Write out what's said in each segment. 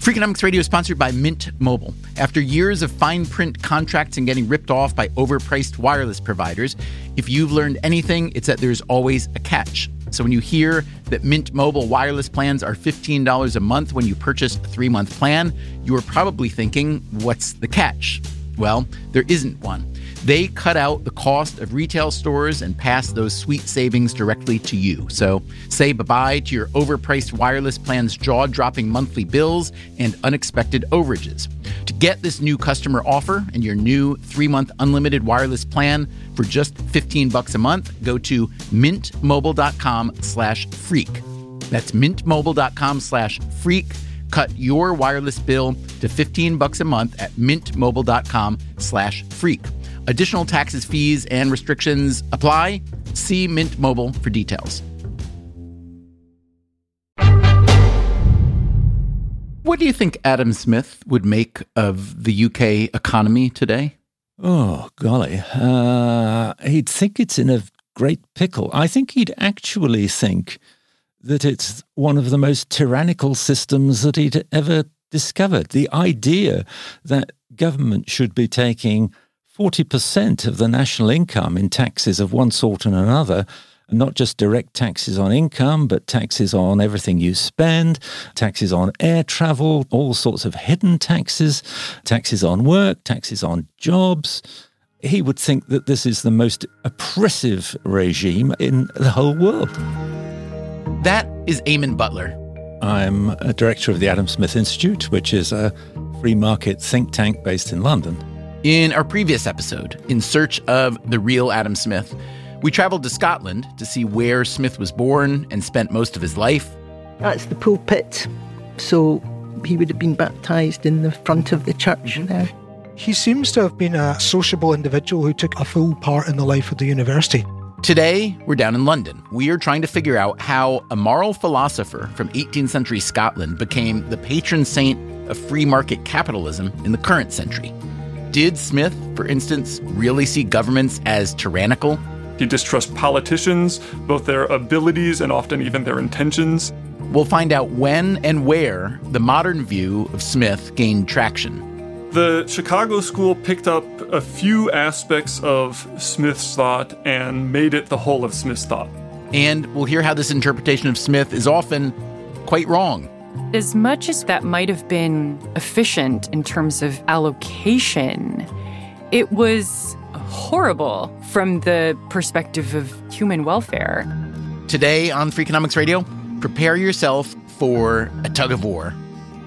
Freakonomics Radio is sponsored by Mint Mobile. After years of fine print contracts and getting ripped off by overpriced wireless providers, if you've learned anything, it's that there's always a catch. So when you hear that Mint Mobile wireless plans are $15 a month when you purchase a three month plan, you are probably thinking, what's the catch? Well, there isn't one. They cut out the cost of retail stores and pass those sweet savings directly to you. So say bye bye to your overpriced wireless plan's jaw dropping monthly bills and unexpected overages. To get this new customer offer and your new three month unlimited wireless plan for just 15 bucks a month, go to mintmobile.com slash freak. That's mintmobile.com slash freak. Cut your wireless bill to 15 bucks a month at mintmobile.com slash freak. Additional taxes, fees, and restrictions apply. See Mint Mobile for details. What do you think Adam Smith would make of the UK economy today? Oh, golly. Uh, he'd think it's in a great pickle. I think he'd actually think that it's one of the most tyrannical systems that he'd ever discovered. The idea that government should be taking 40% of the national income in taxes of one sort and another, not just direct taxes on income, but taxes on everything you spend, taxes on air travel, all sorts of hidden taxes, taxes on work, taxes on jobs. He would think that this is the most oppressive regime in the whole world. That is Eamonn Butler. I'm a director of the Adam Smith Institute, which is a free market think tank based in London. In our previous episode, In Search of the Real Adam Smith, we traveled to Scotland to see where Smith was born and spent most of his life. That's the pulpit. So he would have been baptized in the front of the church mm-hmm. there. He seems to have been a sociable individual who took a full part in the life of the university. Today, we're down in London. We are trying to figure out how a moral philosopher from 18th century Scotland became the patron saint of free market capitalism in the current century. Did Smith, for instance, really see governments as tyrannical? He distrusts politicians, both their abilities and often even their intentions. We'll find out when and where the modern view of Smith gained traction. The Chicago School picked up a few aspects of Smith's thought and made it the whole of Smith's thought. And we'll hear how this interpretation of Smith is often quite wrong. As much as that might have been efficient in terms of allocation, it was horrible from the perspective of human welfare. Today on Freakonomics Radio, prepare yourself for a tug of war.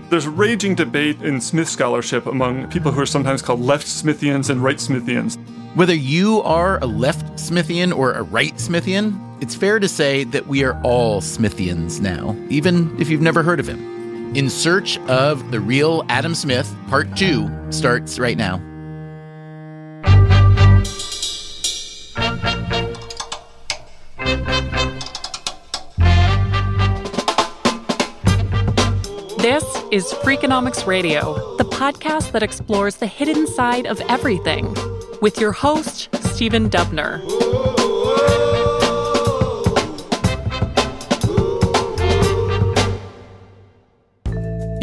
There's raging debate in Smith scholarship among people who are sometimes called left Smithians and right Smithians. Whether you are a left Smithian or a right Smithian, it's fair to say that we are all Smithians now, even if you've never heard of him. In Search of the Real Adam Smith, Part 2 starts right now. This is Freakonomics Radio, the podcast that explores the hidden side of everything, with your host, Stephen Dubner.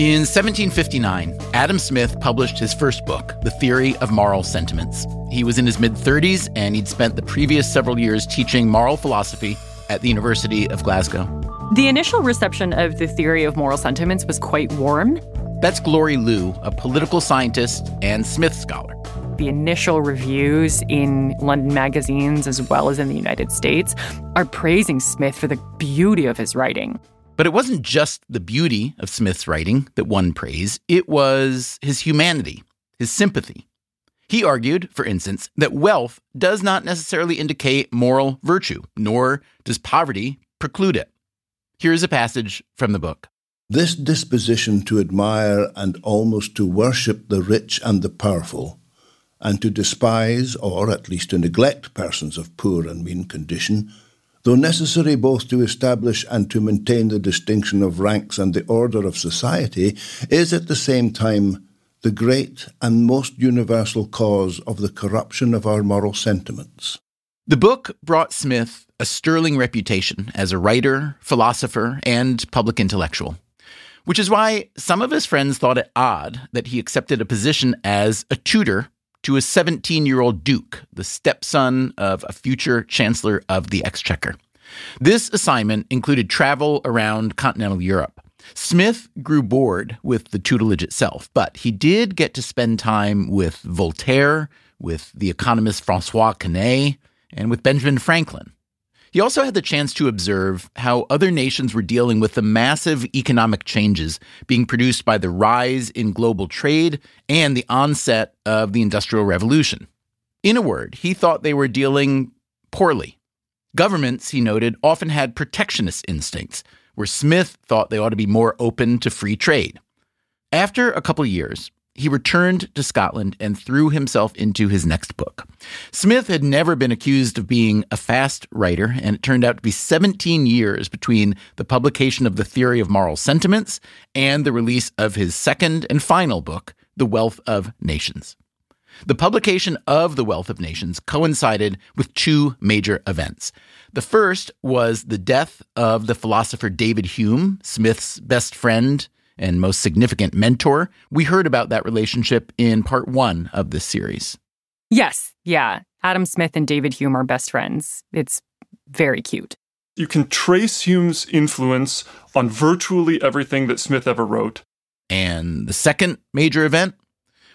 In 1759, Adam Smith published his first book, The Theory of Moral Sentiments. He was in his mid 30s and he'd spent the previous several years teaching moral philosophy at the University of Glasgow. The initial reception of the theory of moral sentiments was quite warm. That's Glory Liu, a political scientist and Smith scholar. The initial reviews in London magazines, as well as in the United States, are praising Smith for the beauty of his writing. But it wasn't just the beauty of Smith's writing that won praise, it was his humanity, his sympathy. He argued, for instance, that wealth does not necessarily indicate moral virtue, nor does poverty preclude it. Here's a passage from the book. This disposition to admire and almost to worship the rich and the powerful, and to despise or at least to neglect persons of poor and mean condition, though necessary both to establish and to maintain the distinction of ranks and the order of society, is at the same time the great and most universal cause of the corruption of our moral sentiments. The book brought Smith a sterling reputation as a writer, philosopher, and public intellectual, which is why some of his friends thought it odd that he accepted a position as a tutor to a 17 year old Duke, the stepson of a future Chancellor of the Exchequer. This assignment included travel around continental Europe. Smith grew bored with the tutelage itself, but he did get to spend time with Voltaire, with the economist Francois Quesnay, and with Benjamin Franklin. He also had the chance to observe how other nations were dealing with the massive economic changes being produced by the rise in global trade and the onset of the Industrial Revolution. In a word, he thought they were dealing poorly. Governments, he noted, often had protectionist instincts, where Smith thought they ought to be more open to free trade. After a couple years, he returned to Scotland and threw himself into his next book. Smith had never been accused of being a fast writer, and it turned out to be 17 years between the publication of The Theory of Moral Sentiments and the release of his second and final book, The Wealth of Nations. The publication of The Wealth of Nations coincided with two major events. The first was the death of the philosopher David Hume, Smith's best friend and most significant mentor. We heard about that relationship in part one of this series. Yes, yeah. Adam Smith and David Hume are best friends. It's very cute. You can trace Hume's influence on virtually everything that Smith ever wrote. And the second major event?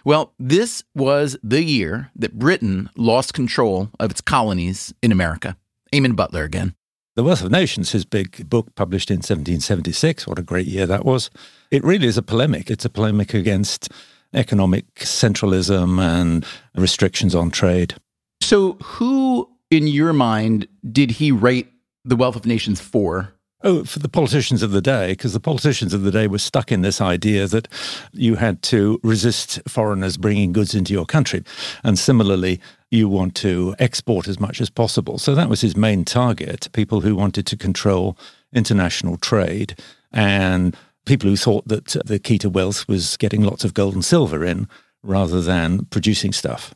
Well, this was the year that Britain lost control of its colonies in America. Eamonn Butler again. The Wealth of Nations, his big book published in 1776, what a great year that was. It really is a polemic. It's a polemic against economic centralism and restrictions on trade. So, who in your mind did he write The Wealth of Nations for? Oh, for the politicians of the day, because the politicians of the day were stuck in this idea that you had to resist foreigners bringing goods into your country. And similarly, you want to export as much as possible. So that was his main target people who wanted to control international trade and people who thought that the key to wealth was getting lots of gold and silver in rather than producing stuff.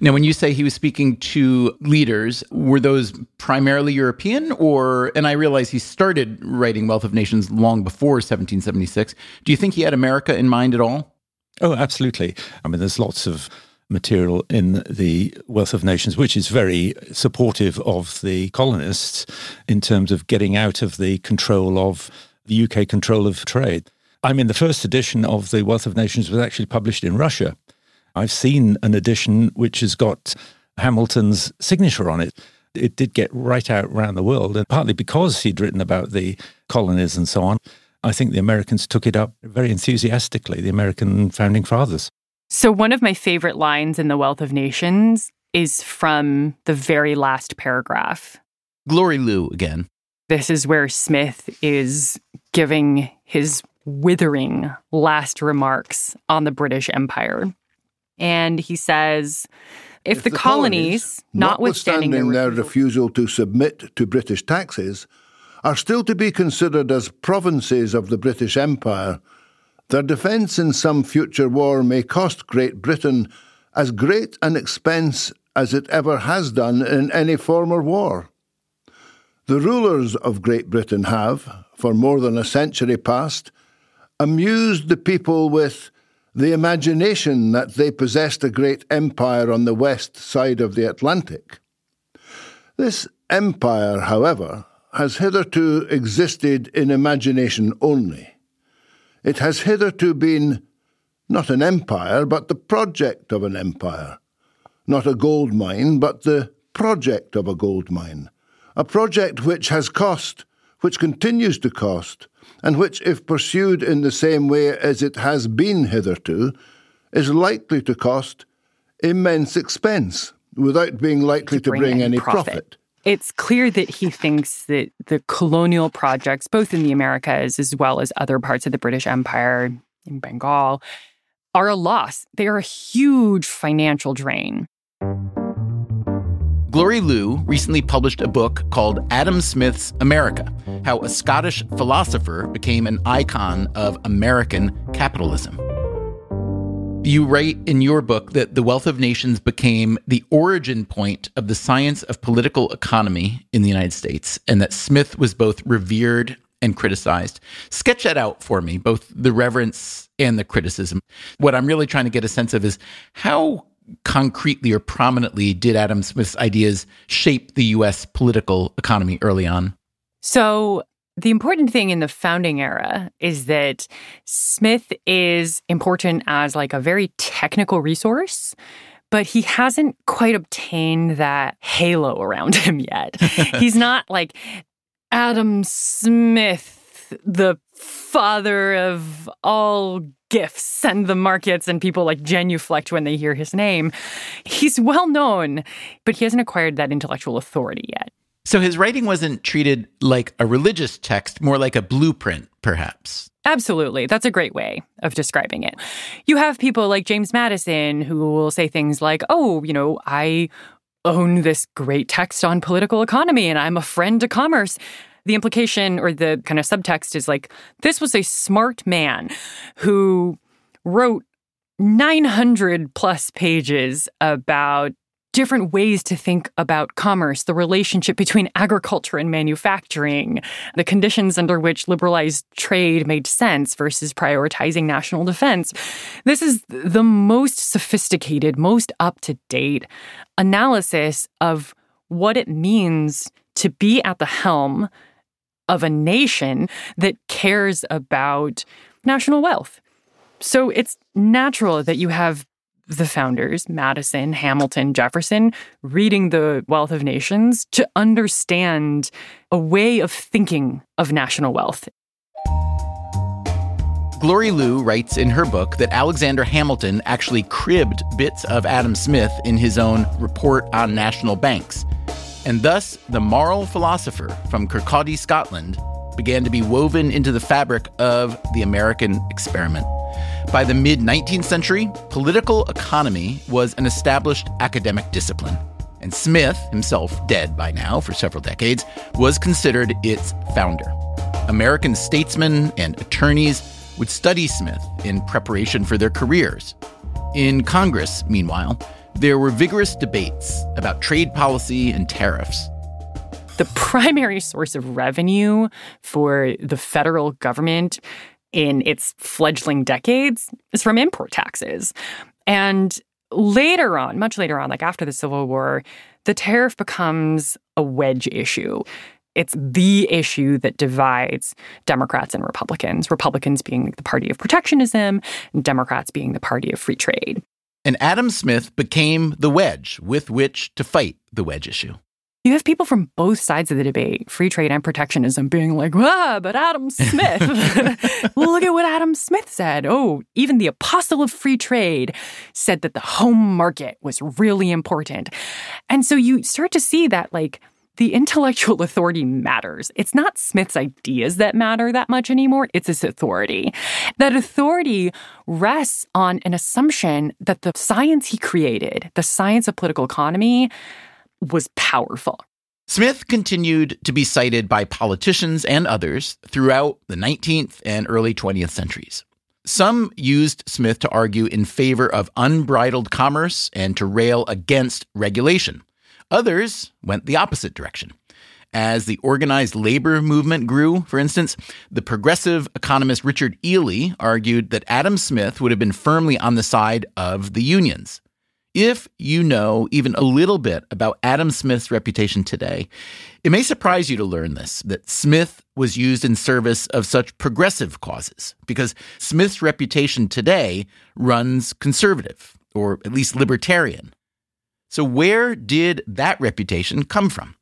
Now, when you say he was speaking to leaders, were those primarily European or, and I realize he started writing Wealth of Nations long before 1776. Do you think he had America in mind at all? Oh, absolutely. I mean, there's lots of material in the Wealth of Nations, which is very supportive of the colonists in terms of getting out of the control of the UK control of trade. I mean, the first edition of the Wealth of Nations was actually published in Russia. I've seen an edition which has got Hamilton's signature on it. It did get right out around the world, and partly because he'd written about the colonies and so on. I think the Americans took it up very enthusiastically, the American founding fathers. So, one of my favorite lines in The Wealth of Nations is from the very last paragraph. Glory Liu again. This is where Smith is giving his withering last remarks on the British Empire. And he says, if, if the, the, colonies, colonies notwithstanding, notwithstanding their, refusal, refusal to submit to British taxes, are still to be considered as provinces of the British Empire their defence in some future war may cost Great Britain as great an expense as it ever has done in any former war. The rulers of Great Britain have, for more than a century past, amused the people with the imagination that they possessed a great empire on the west side of the Atlantic. This empire, however, has hitherto existed in imagination only. It has hitherto been not an empire, but the project of an empire. Not a gold mine, but the project of a gold mine. A project which has cost, which continues to cost, and which, if pursued in the same way as it has been hitherto, is likely to cost immense expense without being likely to, to bring, bring, any profit. profit. It's clear that he thinks that the colonial projects, both in the Americas as well as other parts of the British Empire in Bengal, are a loss. They are a huge financial drain. Glory Liu recently published a book called Adam Smith's America How a Scottish Philosopher Became an Icon of American Capitalism. You write in your book that the Wealth of Nations became the origin point of the science of political economy in the United States, and that Smith was both revered and criticized. Sketch that out for me, both the reverence and the criticism. What I'm really trying to get a sense of is how concretely or prominently did Adam Smith's ideas shape the US political economy early on? So, the important thing in the founding era is that Smith is important as like a very technical resource, but he hasn't quite obtained that halo around him yet. He's not like Adam Smith, the father of all gifts and the markets, and people like genuflect when they hear his name. He's well known, but he hasn't acquired that intellectual authority yet. So his writing wasn't treated like a religious text, more like a blueprint, perhaps. Absolutely. That's a great way of describing it. You have people like James Madison who will say things like, oh, you know, I own this great text on political economy and I'm a friend to commerce. The implication or the kind of subtext is like, this was a smart man who wrote 900 plus pages about different ways to think about commerce, the relationship between agriculture and manufacturing, the conditions under which liberalized trade made sense versus prioritizing national defense. This is the most sophisticated, most up to date analysis of what it means to be at the helm of a nation that cares about national wealth. So it's natural that you have the founders, Madison, Hamilton, Jefferson, reading The Wealth of Nations to understand a way of thinking of national wealth. Glory Liu writes in her book that Alexander Hamilton actually cribbed bits of Adam Smith in his own Report on National Banks. And thus, the moral philosopher from Kirkcaldy, Scotland, began to be woven into the fabric of the American experiment. By the mid 19th century, political economy was an established academic discipline. And Smith, himself dead by now for several decades, was considered its founder. American statesmen and attorneys would study Smith in preparation for their careers. In Congress, meanwhile, there were vigorous debates about trade policy and tariffs. The primary source of revenue for the federal government in its fledgling decades is from import taxes. And later on, much later on, like after the Civil War, the tariff becomes a wedge issue. It's the issue that divides Democrats and Republicans, Republicans being the party of protectionism, Democrats being the party of free trade. And Adam Smith became the wedge with which to fight the wedge issue you have people from both sides of the debate, free trade and protectionism, being like, ah, but Adam Smith, look at what Adam Smith said. Oh, even the apostle of free trade said that the home market was really important. And so you start to see that, like, the intellectual authority matters. It's not Smith's ideas that matter that much anymore, it's his authority. That authority rests on an assumption that the science he created, the science of political economy, was powerful. Smith continued to be cited by politicians and others throughout the 19th and early 20th centuries. Some used Smith to argue in favor of unbridled commerce and to rail against regulation. Others went the opposite direction. As the organized labor movement grew, for instance, the progressive economist Richard Ely argued that Adam Smith would have been firmly on the side of the unions. If you know even a little bit about Adam Smith's reputation today, it may surprise you to learn this that Smith was used in service of such progressive causes, because Smith's reputation today runs conservative, or at least libertarian. So, where did that reputation come from?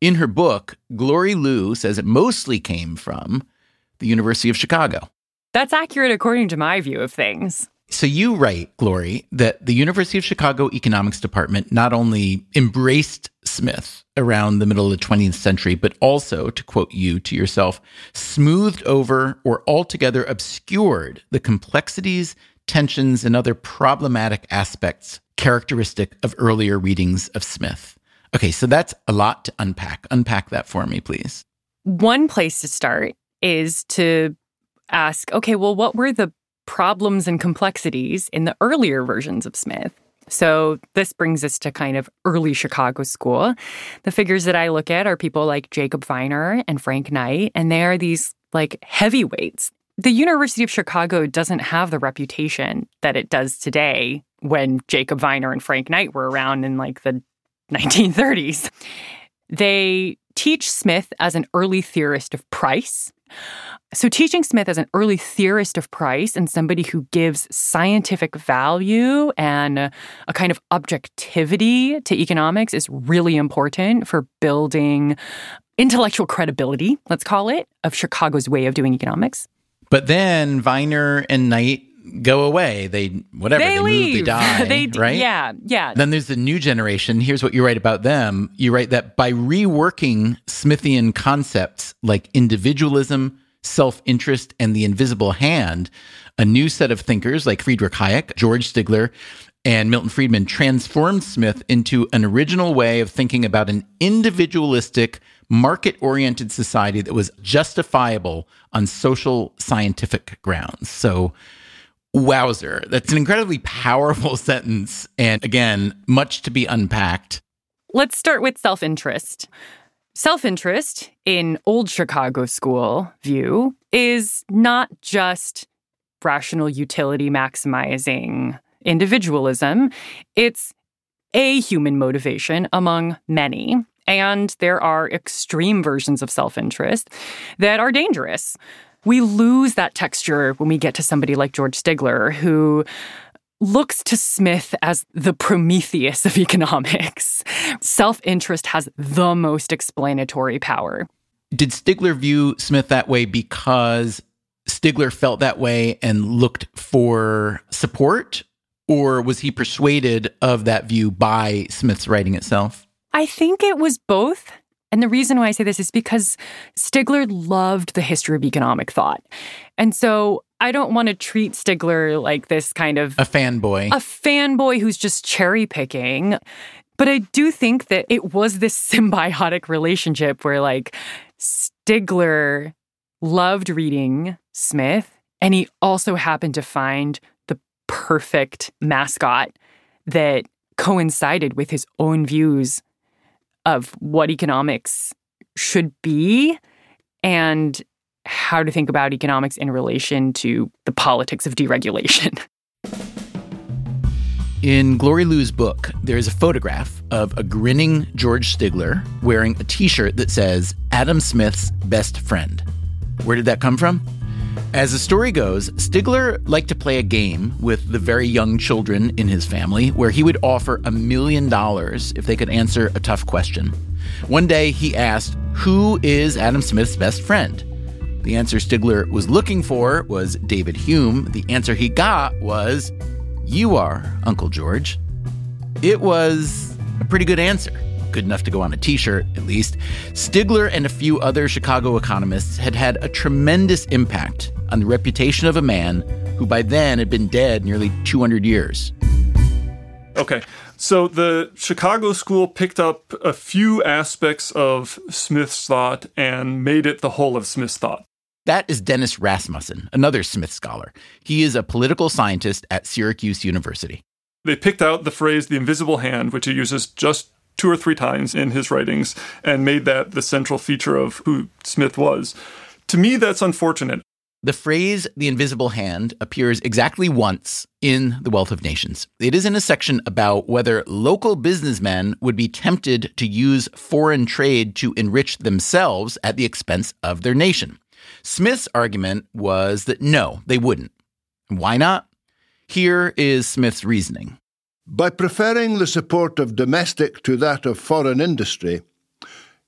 In her book, Glory Liu says it mostly came from the University of Chicago. That's accurate according to my view of things. So you write, Glory, that the University of Chicago Economics Department not only embraced Smith around the middle of the 20th century, but also, to quote you to yourself, smoothed over or altogether obscured the complexities, tensions, and other problematic aspects characteristic of earlier readings of Smith. Okay, so that's a lot to unpack. Unpack that for me, please. One place to start is to ask okay, well, what were the problems and complexities in the earlier versions of Smith? So, this brings us to kind of early Chicago school. The figures that I look at are people like Jacob Viner and Frank Knight, and they are these like heavyweights. The University of Chicago doesn't have the reputation that it does today when Jacob Viner and Frank Knight were around in like the 1930s. They teach Smith as an early theorist of price. So, teaching Smith as an early theorist of price and somebody who gives scientific value and a, kind of objectivity to economics is really important for building intellectual credibility, let's call it, of Chicago's way of doing economics. But then Viner and Knight go away. They whatever they, they leave. move, they die. they, right? Yeah, yeah. Then there's the new generation. Here's what you write about them. You write that by reworking Smithian concepts like individualism, self-interest, and the invisible hand, a new set of thinkers like Friedrich Hayek, George Stigler, and Milton Friedman transformed Smith into an original way of thinking about an individualistic, market oriented society that was justifiable on social scientific grounds. So Wowzer. That's an incredibly powerful sentence. And again, much to be unpacked. Let's start with self interest. Self interest in old Chicago school view is not just rational utility maximizing individualism, it's a human motivation among many. And there are extreme versions of self interest that are dangerous we lose that texture when we get to somebody like George Stigler, who looks to Smith as the Prometheus of economics. Self interest has the most explanatory power. Did Stigler view Smith that way because Stigler felt that way and looked for support? Or was he persuaded of that view by Smith's writing itself? I think it was both. And the reason why I say this is because Stigler loved the history of economic thought. And so I don't want to treat Stigler like this kind of a fanboy. A fanboy who's just cherry picking. But I do think that it was this symbiotic relationship where like Stigler loved reading Smith and he also happened to find the perfect mascot that coincided with his own views of what economics should be and how to think about economics in relation to the politics of deregulation. In Glory Liu's book, there is a photograph of a grinning George Stigler wearing a t shirt that says Adam Smith's best friend. Where did that come from? As the story goes, Stigler liked to play a game with the very young children in his family where he would offer a million dollars if they could answer a tough question. One day he asked, Who is Adam Smith's best friend? The answer Stigler was looking for was David Hume. The answer he got was, You are, Uncle George. It was a pretty good answer good enough to go on a t shirt, at least, Stigler and a few other Chicago economists had had a tremendous impact on the reputation of a man who by then had been dead nearly 200 years. Okay, so the Chicago school picked up a few aspects of Smith's thought and made it the whole of Smith's thought. That is Dennis Rasmussen, another Smith scholar. He is a political scientist at Syracuse University. They picked out the phrase the invisible hand, which he uses just two or three times in his writings, and made that the central feature of who Smith was. To me, that's unfortunate. The phrase the invisible hand appears exactly once in The Wealth of Nations. It is in a section about whether local businessmen would be tempted to use foreign trade to enrich themselves at the expense of their nation. Smith's argument was that no, they wouldn't. Why not? Here is Smith's reasoning. By preferring the support of domestic to that of foreign industry,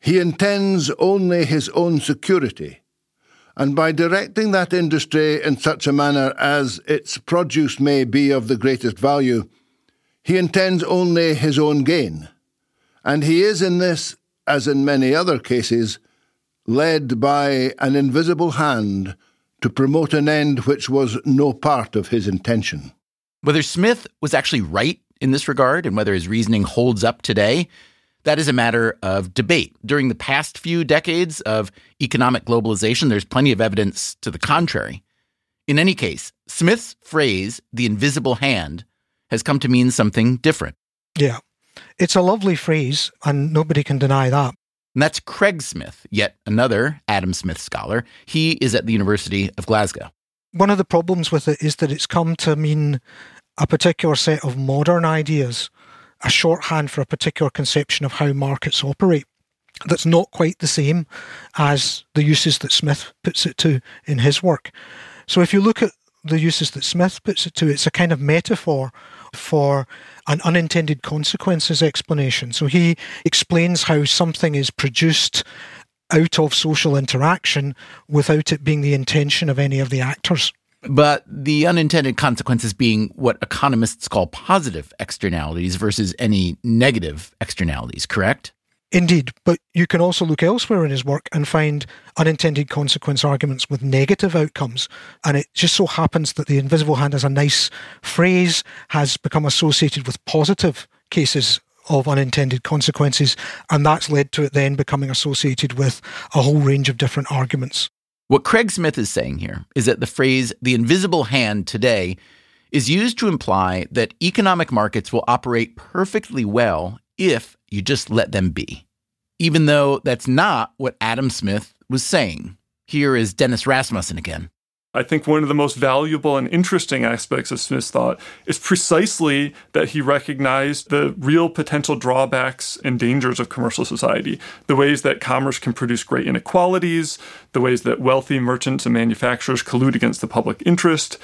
he intends only his own security and by directing that industry in such a manner as its produce may be of the greatest value, he intends only his own gain. And he is in this, as in many other cases, led by an invisible hand to promote an end which was no part of his intention. Whether Smith was actually right in this regard and whether his reasoning holds up today, that is a matter of debate. During the past few decades of economic globalization, there's plenty of evidence to the contrary. In any case, Smith's phrase, the invisible hand, has come to mean something different. Yeah. It's a lovely phrase, and nobody can deny that. And that's Craig Smith, yet another Adam Smith scholar. He is at the University of Glasgow. One of the problems with it is that it's come to mean a particular set of modern ideas, a shorthand for a particular conception of how markets operate. That's not quite the same as the uses that Smith puts it to in his work. So if you look at the uses that Smith puts it to, it's a kind of metaphor for an unintended consequences explanation. So he explains how something is produced out of social interaction without it being the intention of any of the actors. But the unintended consequences being what economists call positive externalities versus any negative externalities, correct? Indeed, but you can also look elsewhere in his work and find unintended consequence arguments with negative outcomes. And it just so happens that the invisible hand as a nice phrase has become associated with positive cases of unintended consequences. And that's led to it then becoming associated with a whole range of different arguments. What Craig Smith is saying here is that the phrase the invisible hand today is used to imply that economic markets will operate perfectly well if you just let them be. Even though that's not what Adam Smith was saying. Here is Dennis Rasmussen again. I think one of the most valuable and interesting aspects of Smith's thought is precisely that he recognized the real potential drawbacks and dangers of commercial society, the ways that commerce can produce great inequalities, the ways that wealthy merchants and manufacturers collude against the public interest,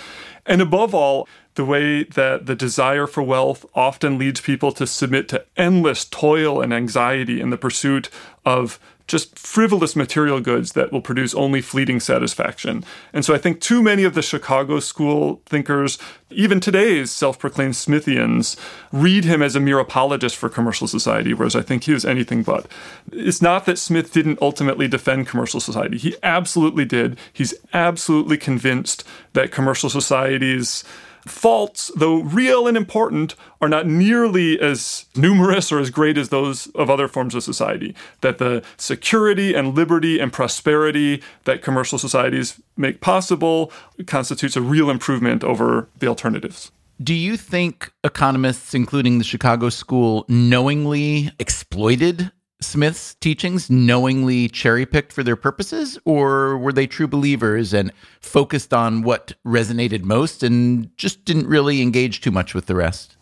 and above all, the way that the desire for wealth often leads people to submit to endless toil and anxiety in the pursuit of just frivolous material goods that will produce only fleeting satisfaction. And so I think too many of the Chicago school thinkers, even today's self proclaimed Smithians, read him as a mere apologist for commercial society, whereas I think he was anything but. It's not that Smith didn't ultimately defend commercial society. He absolutely did. He's absolutely convinced that commercial societies faults, though real and important, are not nearly as numerous or as great as those of other forms of society. That the security and liberty and prosperity that commercial societies make possible constitutes a real improvement over the alternatives. Do you think economists, including the Chicago School, knowingly exploited Smith's teachings knowingly cherry picked for their purposes, or were they true believers and focused on what resonated most and just didn't really engage too much with the rest?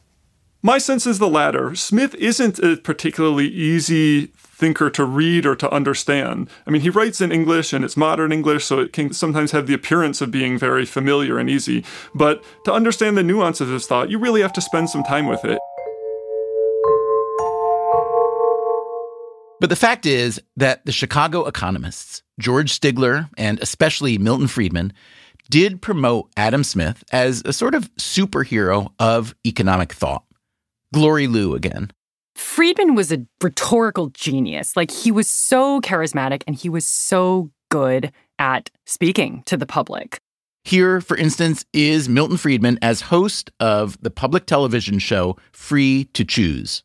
My sense is the latter. Smith isn't a particularly easy thinker to read or to understand. I mean, he writes in English and it's modern English, so it can sometimes have the appearance of being very familiar and easy. But to understand the nuance of his thought, you really have to spend some time with it. But the fact is that the Chicago economists, George Stigler and especially Milton Friedman, did promote Adam Smith as a sort of superhero of economic thought. Glory Liu again. Friedman was a rhetorical genius. Like he was so charismatic and he was so good at speaking to the public. Here, for instance, is Milton Friedman as host of the public television show Free to Choose.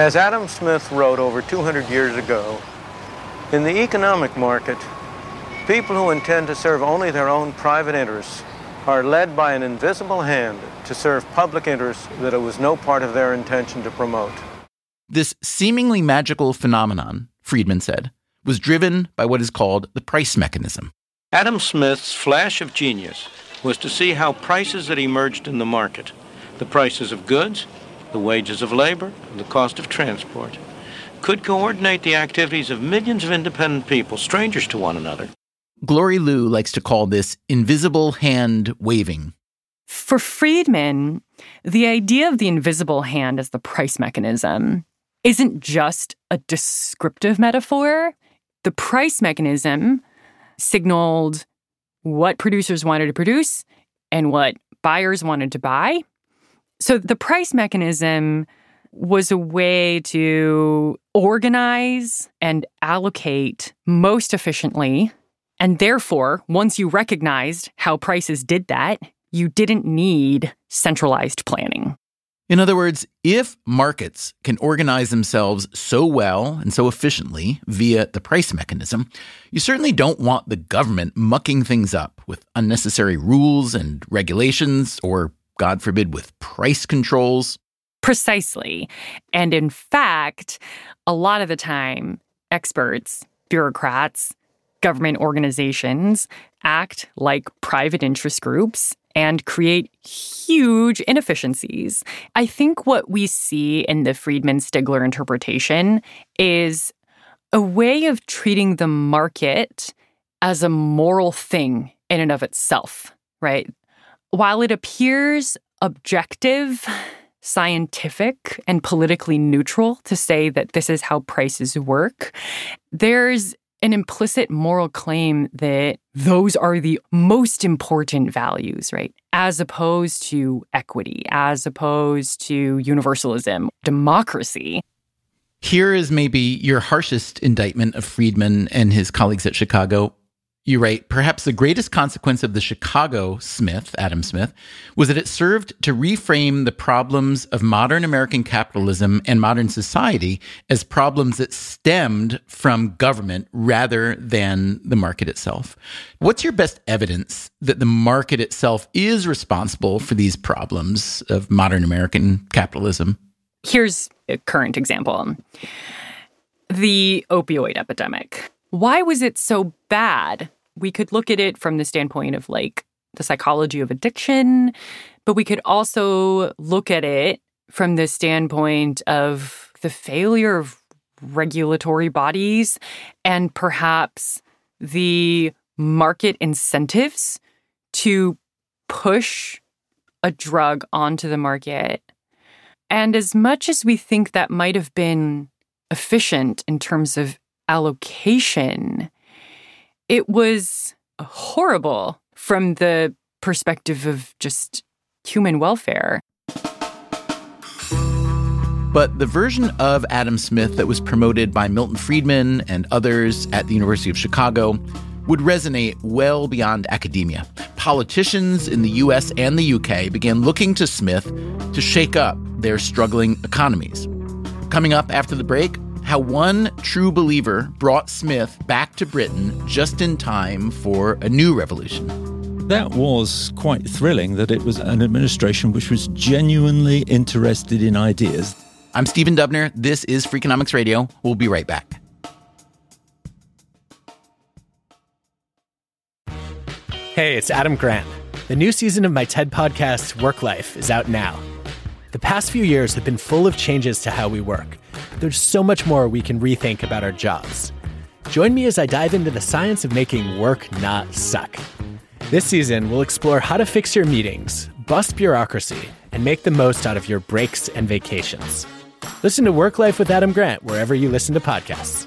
As Adam Smith wrote over 200 years ago, in the economic market, people who intend to serve only their own private interests are led by an invisible hand to serve public interests that it was no part of their intention to promote. This seemingly magical phenomenon, Friedman said, was driven by what is called the price mechanism. Adam Smith's flash of genius was to see how prices that emerged in the market, the prices of goods, the wages of labor, the cost of transport, could coordinate the activities of millions of independent people, strangers to one another. Glory Liu likes to call this invisible hand waving. For Friedman, the idea of the invisible hand as the price mechanism isn't just a descriptive metaphor. The price mechanism signaled what producers wanted to produce and what buyers wanted to buy. So the price mechanism was a way to organize and allocate most efficiently. And therefore, once you recognized how prices did that, you didn't need centralized planning. In other words, if markets can organize themselves so well and so efficiently via the price mechanism, you certainly don't want the government mucking things up with unnecessary rules and regulations, or, God forbid, with price controls. Precisely. And in fact, a lot of the time, experts, bureaucrats, government organizations act like private interest groups and create huge inefficiencies. I think what we see in the Friedman Stigler interpretation is a way of treating the market as a moral thing in and of itself, right? While it appears objective, scientific, and politically neutral to say that this is how prices work, there's an implicit moral claim that those are the most important values, right? As opposed to equity, as opposed to universalism, democracy. Here is maybe your harshest indictment of Friedman and his colleagues at Chicago. You write, perhaps the greatest consequence of the Chicago Smith, Adam Smith, was that it served to reframe the problems of modern American capitalism and modern society as problems that stemmed from government rather than the market itself. What's your best evidence that the market itself is responsible for these problems of modern American capitalism? Here's a current example the opioid epidemic why was it so bad? We could look at it from the standpoint of like the psychology of addiction, but we could also look at it from the standpoint of the failure of regulatory bodies and perhaps the market incentives to push a drug onto the market. And as much as we think that might have been efficient in terms of allocation, it was horrible from the perspective of just human welfare. But the version of Adam Smith that was promoted by Milton Friedman and others at the University of Chicago would resonate well beyond academia. Politicians in the US and the UK began looking to Smith to shake up their struggling economies. Coming up after the break, how one true believer brought Smith back to Britain just in time for a new revolution. That was quite thrilling that it was an administration which was genuinely interested in ideas. I'm Stephen Dubner. This is Freakonomics Radio. We'll be right back. Hey, it's Adam Grant. The new season of my TED podcast, Work Life, is out now. The past few years have been full of changes to how we work there's so much more we can rethink about our jobs. Join me as I dive into the science of making work not suck. This season, we'll explore how to fix your meetings, bust bureaucracy, and make the most out of your breaks and vacations. Listen to Work Life with Adam Grant wherever you listen to podcasts.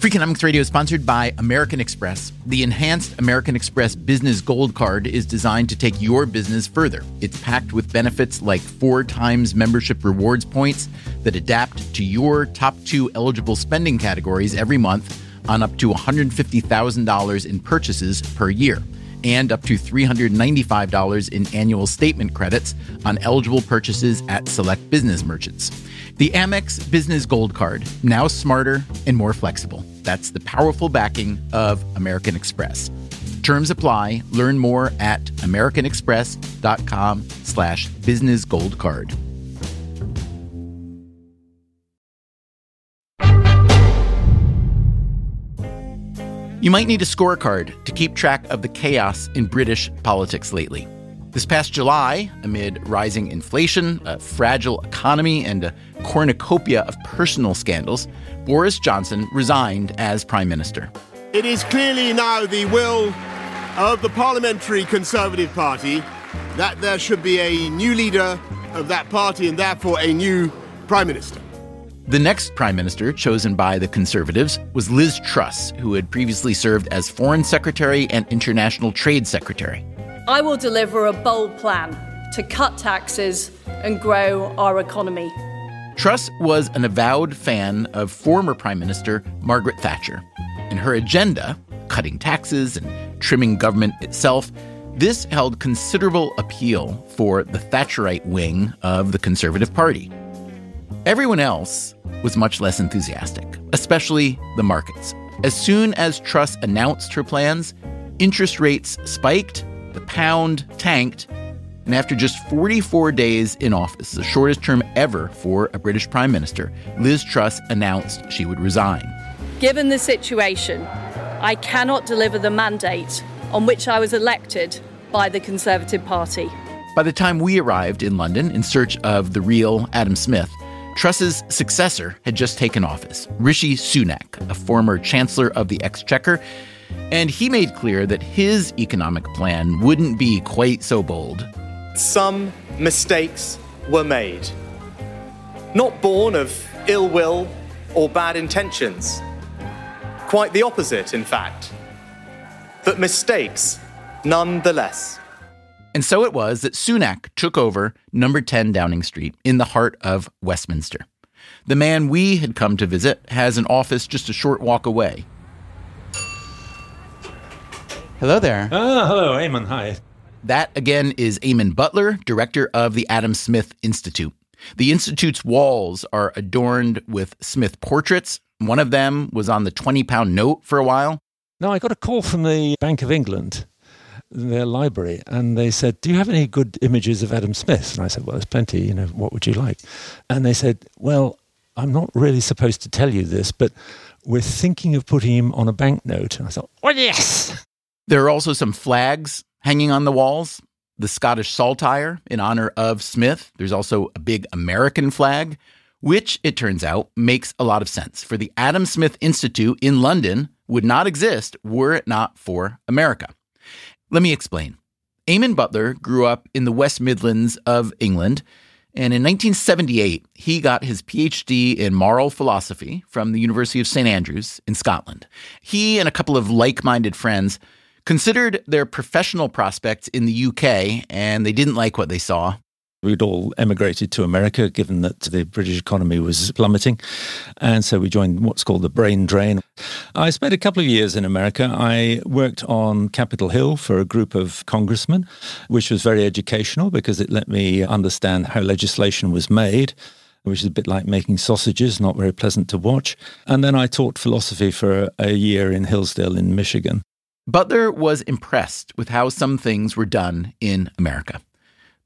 Freakonomics Radio is sponsored by American Express. The enhanced American Express Business Gold Card is designed to take your business further. It's packed with benefits like four times membership rewards points that adapt to your top two eligible spending categories every month on up to $150,000 in purchases per year. and up to $395 in annual statement credits on eligible purchases at select business merchants. The Amex Business Gold Card, now smarter and more flexible. That's the powerful backing of American Express. Terms apply. Learn more at americanexpress.com slash business gold card. You might need a scorecard to keep track of the chaos in British politics lately. This past July, amid rising inflation, a fragile economy, and a cornucopia of personal scandals, Boris Johnson resigned as Prime Minister. It is clearly now the will of the Parliamentary Conservative Party that there should be a new leader of that party and therefore a new Prime Minister. The next Prime Minister chosen by the Conservatives was Liz Truss, who had previously served as Foreign Secretary and International Trade Secretary. I will deliver a bold plan to cut taxes and grow our economy. Truss was an avowed fan of former Prime Minister Margaret Thatcher. And her agenda, cutting taxes and trimming government itself, this held considerable appeal for the Thatcherite wing of the Conservative Party. Everyone else was much less enthusiastic, especially the markets. As soon as Truss announced her plans, interest rates spiked, the pound tanked, and after just 44 days in office, the shortest term ever for a British Prime Minister, Liz Truss announced she would resign. Given the situation, I cannot deliver the mandate on which I was elected by the Conservative Party. By the time we arrived in London in search of the real Adam Smith, Truss's successor had just taken office, Rishi Sunak, a former Chancellor of the Exchequer, and he made clear that his economic plan wouldn't be quite so bold. Some mistakes were made, not born of ill will or bad intentions. Quite the opposite, in fact. But mistakes, nonetheless. And so it was that Sunak took over number 10 Downing Street in the heart of Westminster. The man we had come to visit has an office just a short walk away. Hello there. Ah, hello, Eamonn. Hi. That again is Eamonn Butler, director of the Adam Smith Institute. The Institute's walls are adorned with Smith portraits. One of them was on the 20 pound note for a while. No, I got a call from the Bank of England their library and they said, Do you have any good images of Adam Smith? And I said, Well, there's plenty, you know, what would you like? And they said, Well, I'm not really supposed to tell you this, but we're thinking of putting him on a banknote. And I thought, Oh, yes. There are also some flags hanging on the walls. The Scottish saltire in honor of Smith. There's also a big American flag, which it turns out makes a lot of sense. For the Adam Smith Institute in London would not exist were it not for America. Let me explain. Eamonn Butler grew up in the West Midlands of England, and in 1978, he got his PhD in moral philosophy from the University of St. Andrews in Scotland. He and a couple of like minded friends considered their professional prospects in the UK, and they didn't like what they saw. We'd all emigrated to America, given that the British economy was plummeting. And so we joined what's called the brain drain. I spent a couple of years in America. I worked on Capitol Hill for a group of congressmen, which was very educational because it let me understand how legislation was made which is a bit like making sausages, not very pleasant to watch. And then I taught philosophy for a year in Hillsdale in Michigan. Butler was impressed with how some things were done in America.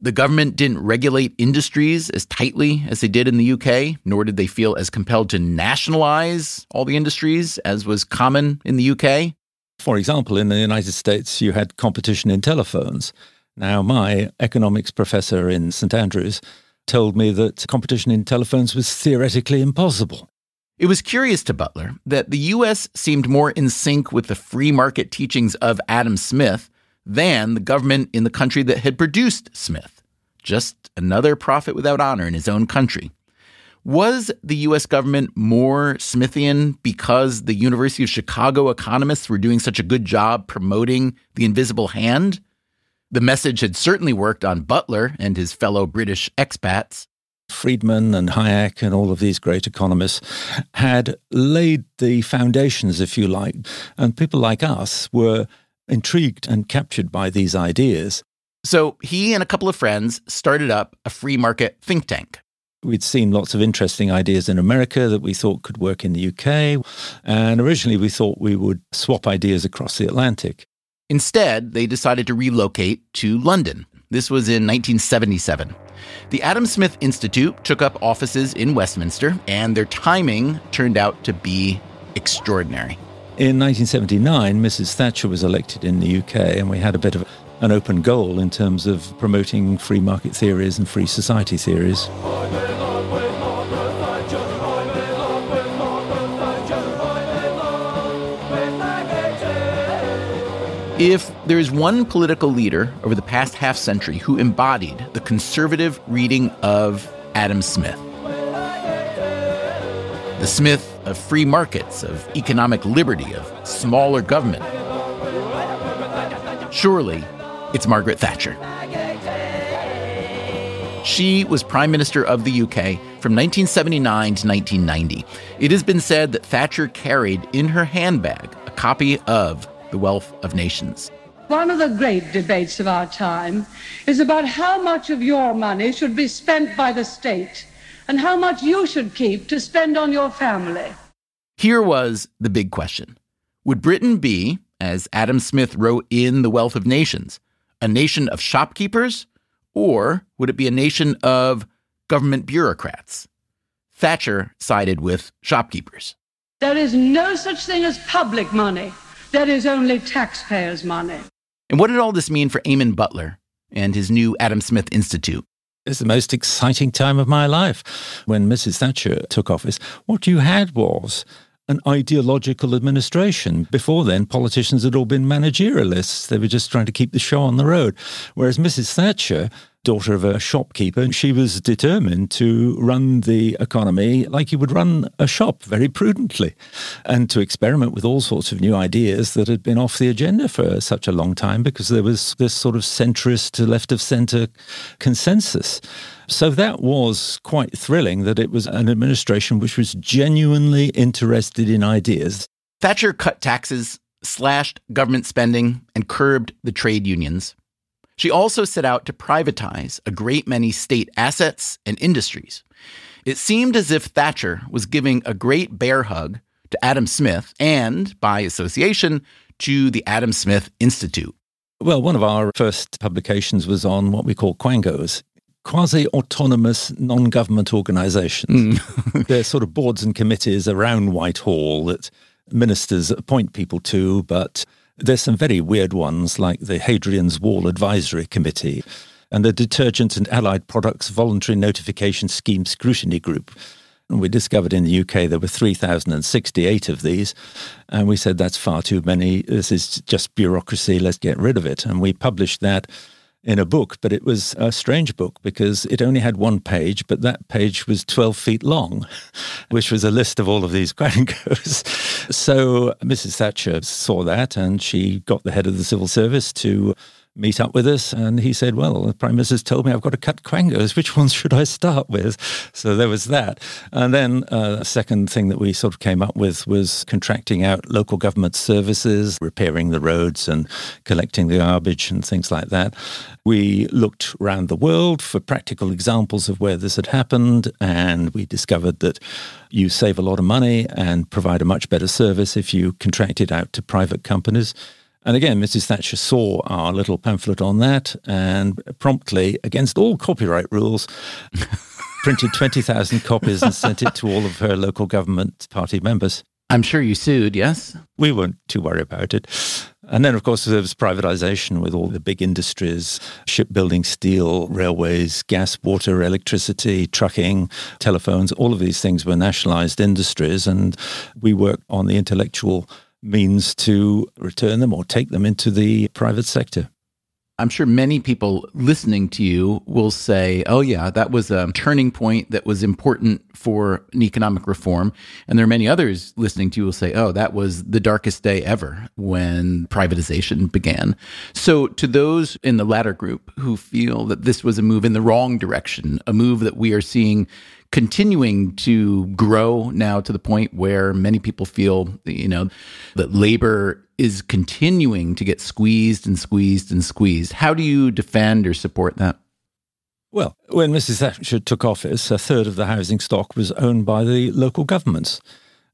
The government didn't regulate industries as tightly as they did in the UK, nor did they feel as compelled to nationalize all the industries as was common in the UK. For example, in the United States, you had competition in telephones. Now, my economics professor in St. Andrews told me that competition in telephones was theoretically impossible. It was curious to Butler that the U.S. seemed more in sync with the free market teachings of Adam Smith than the government in the country that had produced Smith. Just another prophet without honor in his own country. Was the US government more Smithian because the University of Chicago economists were doing such a good job promoting the invisible hand? The message had certainly worked on Butler and his fellow British expats. Friedman and Hayek and all of these great economists had laid the foundations, if you like, and people like us were intrigued and captured by these ideas. So he and a couple of friends started up a free market think tank. We'd seen lots of interesting ideas in America that we thought could work in the UK. And originally we thought we would swap ideas across the Atlantic. Instead, they decided to relocate to London. This was in 1977. The Adam Smith Institute took up offices in Westminster, and their timing turned out to be extraordinary. In 1979, Mrs. Thatcher was elected in the UK, and we had a bit of an open goal in terms of promoting free market theories and free society theories. If there is one political leader over the past half century who embodied the conservative reading of Adam Smith, the Smith of free markets, of economic liberty, of smaller government, surely it's Margaret Thatcher. She was Prime Minister of the UK from 1979 to 1990. It has been said that Thatcher carried in her handbag a copy of the wealth of nations. One of the great debates of our time is about how much of your money should be spent by the state and how much you should keep to spend on your family. Here was the big question Would Britain be, as Adam Smith wrote in The Wealth of Nations, a nation of shopkeepers, or would it be a nation of government bureaucrats? Thatcher sided with shopkeepers. There is no such thing as public money. There is only taxpayers' money. And what did all this mean for Eamonn Butler and his new Adam Smith Institute? It's the most exciting time of my life. When Mrs. Thatcher took office, what you had was an ideological administration. Before then, politicians had all been managerialists. They were just trying to keep the show on the road. Whereas Mrs. Thatcher daughter of a shopkeeper, and she was determined to run the economy like you would run a shop very prudently and to experiment with all sorts of new ideas that had been off the agenda for such a long time because there was this sort of centrist to left of center consensus. So that was quite thrilling that it was an administration which was genuinely interested in ideas. Thatcher cut taxes, slashed government spending, and curbed the trade unions. She also set out to privatize a great many state assets and industries. It seemed as if Thatcher was giving a great bear hug to Adam Smith and, by association, to the Adam Smith Institute. Well, one of our first publications was on what we call quangos, quasi autonomous non government organizations. Mm. They're sort of boards and committees around Whitehall that ministers appoint people to, but there's some very weird ones like the Hadrian's Wall Advisory Committee and the Detergent and Allied Products Voluntary Notification Scheme Scrutiny Group. And we discovered in the UK there were 3,068 of these. And we said that's far too many. This is just bureaucracy. Let's get rid of it. And we published that in a book, but it was a strange book because it only had one page, but that page was 12 feet long, which was a list of all of these quangos. so Mrs. Thatcher saw that and she got the head of the civil service to meet up with us. And he said, Well, the Prime Minister's told me I've got to cut quangos. Which ones should I start with? So there was that. And then uh, a second thing that we sort of came up with was contracting out local government services, repairing the roads and collecting the garbage and things like that. We looked around the world for practical examples of where this had happened, and we discovered that you save a lot of money and provide a much better service if you contract it out to private companies. And again, Mrs. Thatcher saw our little pamphlet on that and promptly, against all copyright rules, printed 20,000 copies and sent it to all of her local government party members. I'm sure you sued, yes? We weren't too worried about it. And then, of course, there was privatization with all the big industries shipbuilding, steel, railways, gas, water, electricity, trucking, telephones. All of these things were nationalized industries. And we worked on the intellectual means to return them or take them into the private sector. I'm sure many people listening to you will say, oh, yeah, that was a turning point that was important for an economic reform. And there are many others listening to you will say, oh, that was the darkest day ever when privatization began. So, to those in the latter group who feel that this was a move in the wrong direction, a move that we are seeing continuing to grow now to the point where many people feel, you know, that labor is continuing to get squeezed and squeezed and squeezed. How do you defend or support that? Well, when Mrs. Thatcher took office, a third of the housing stock was owned by the local governments.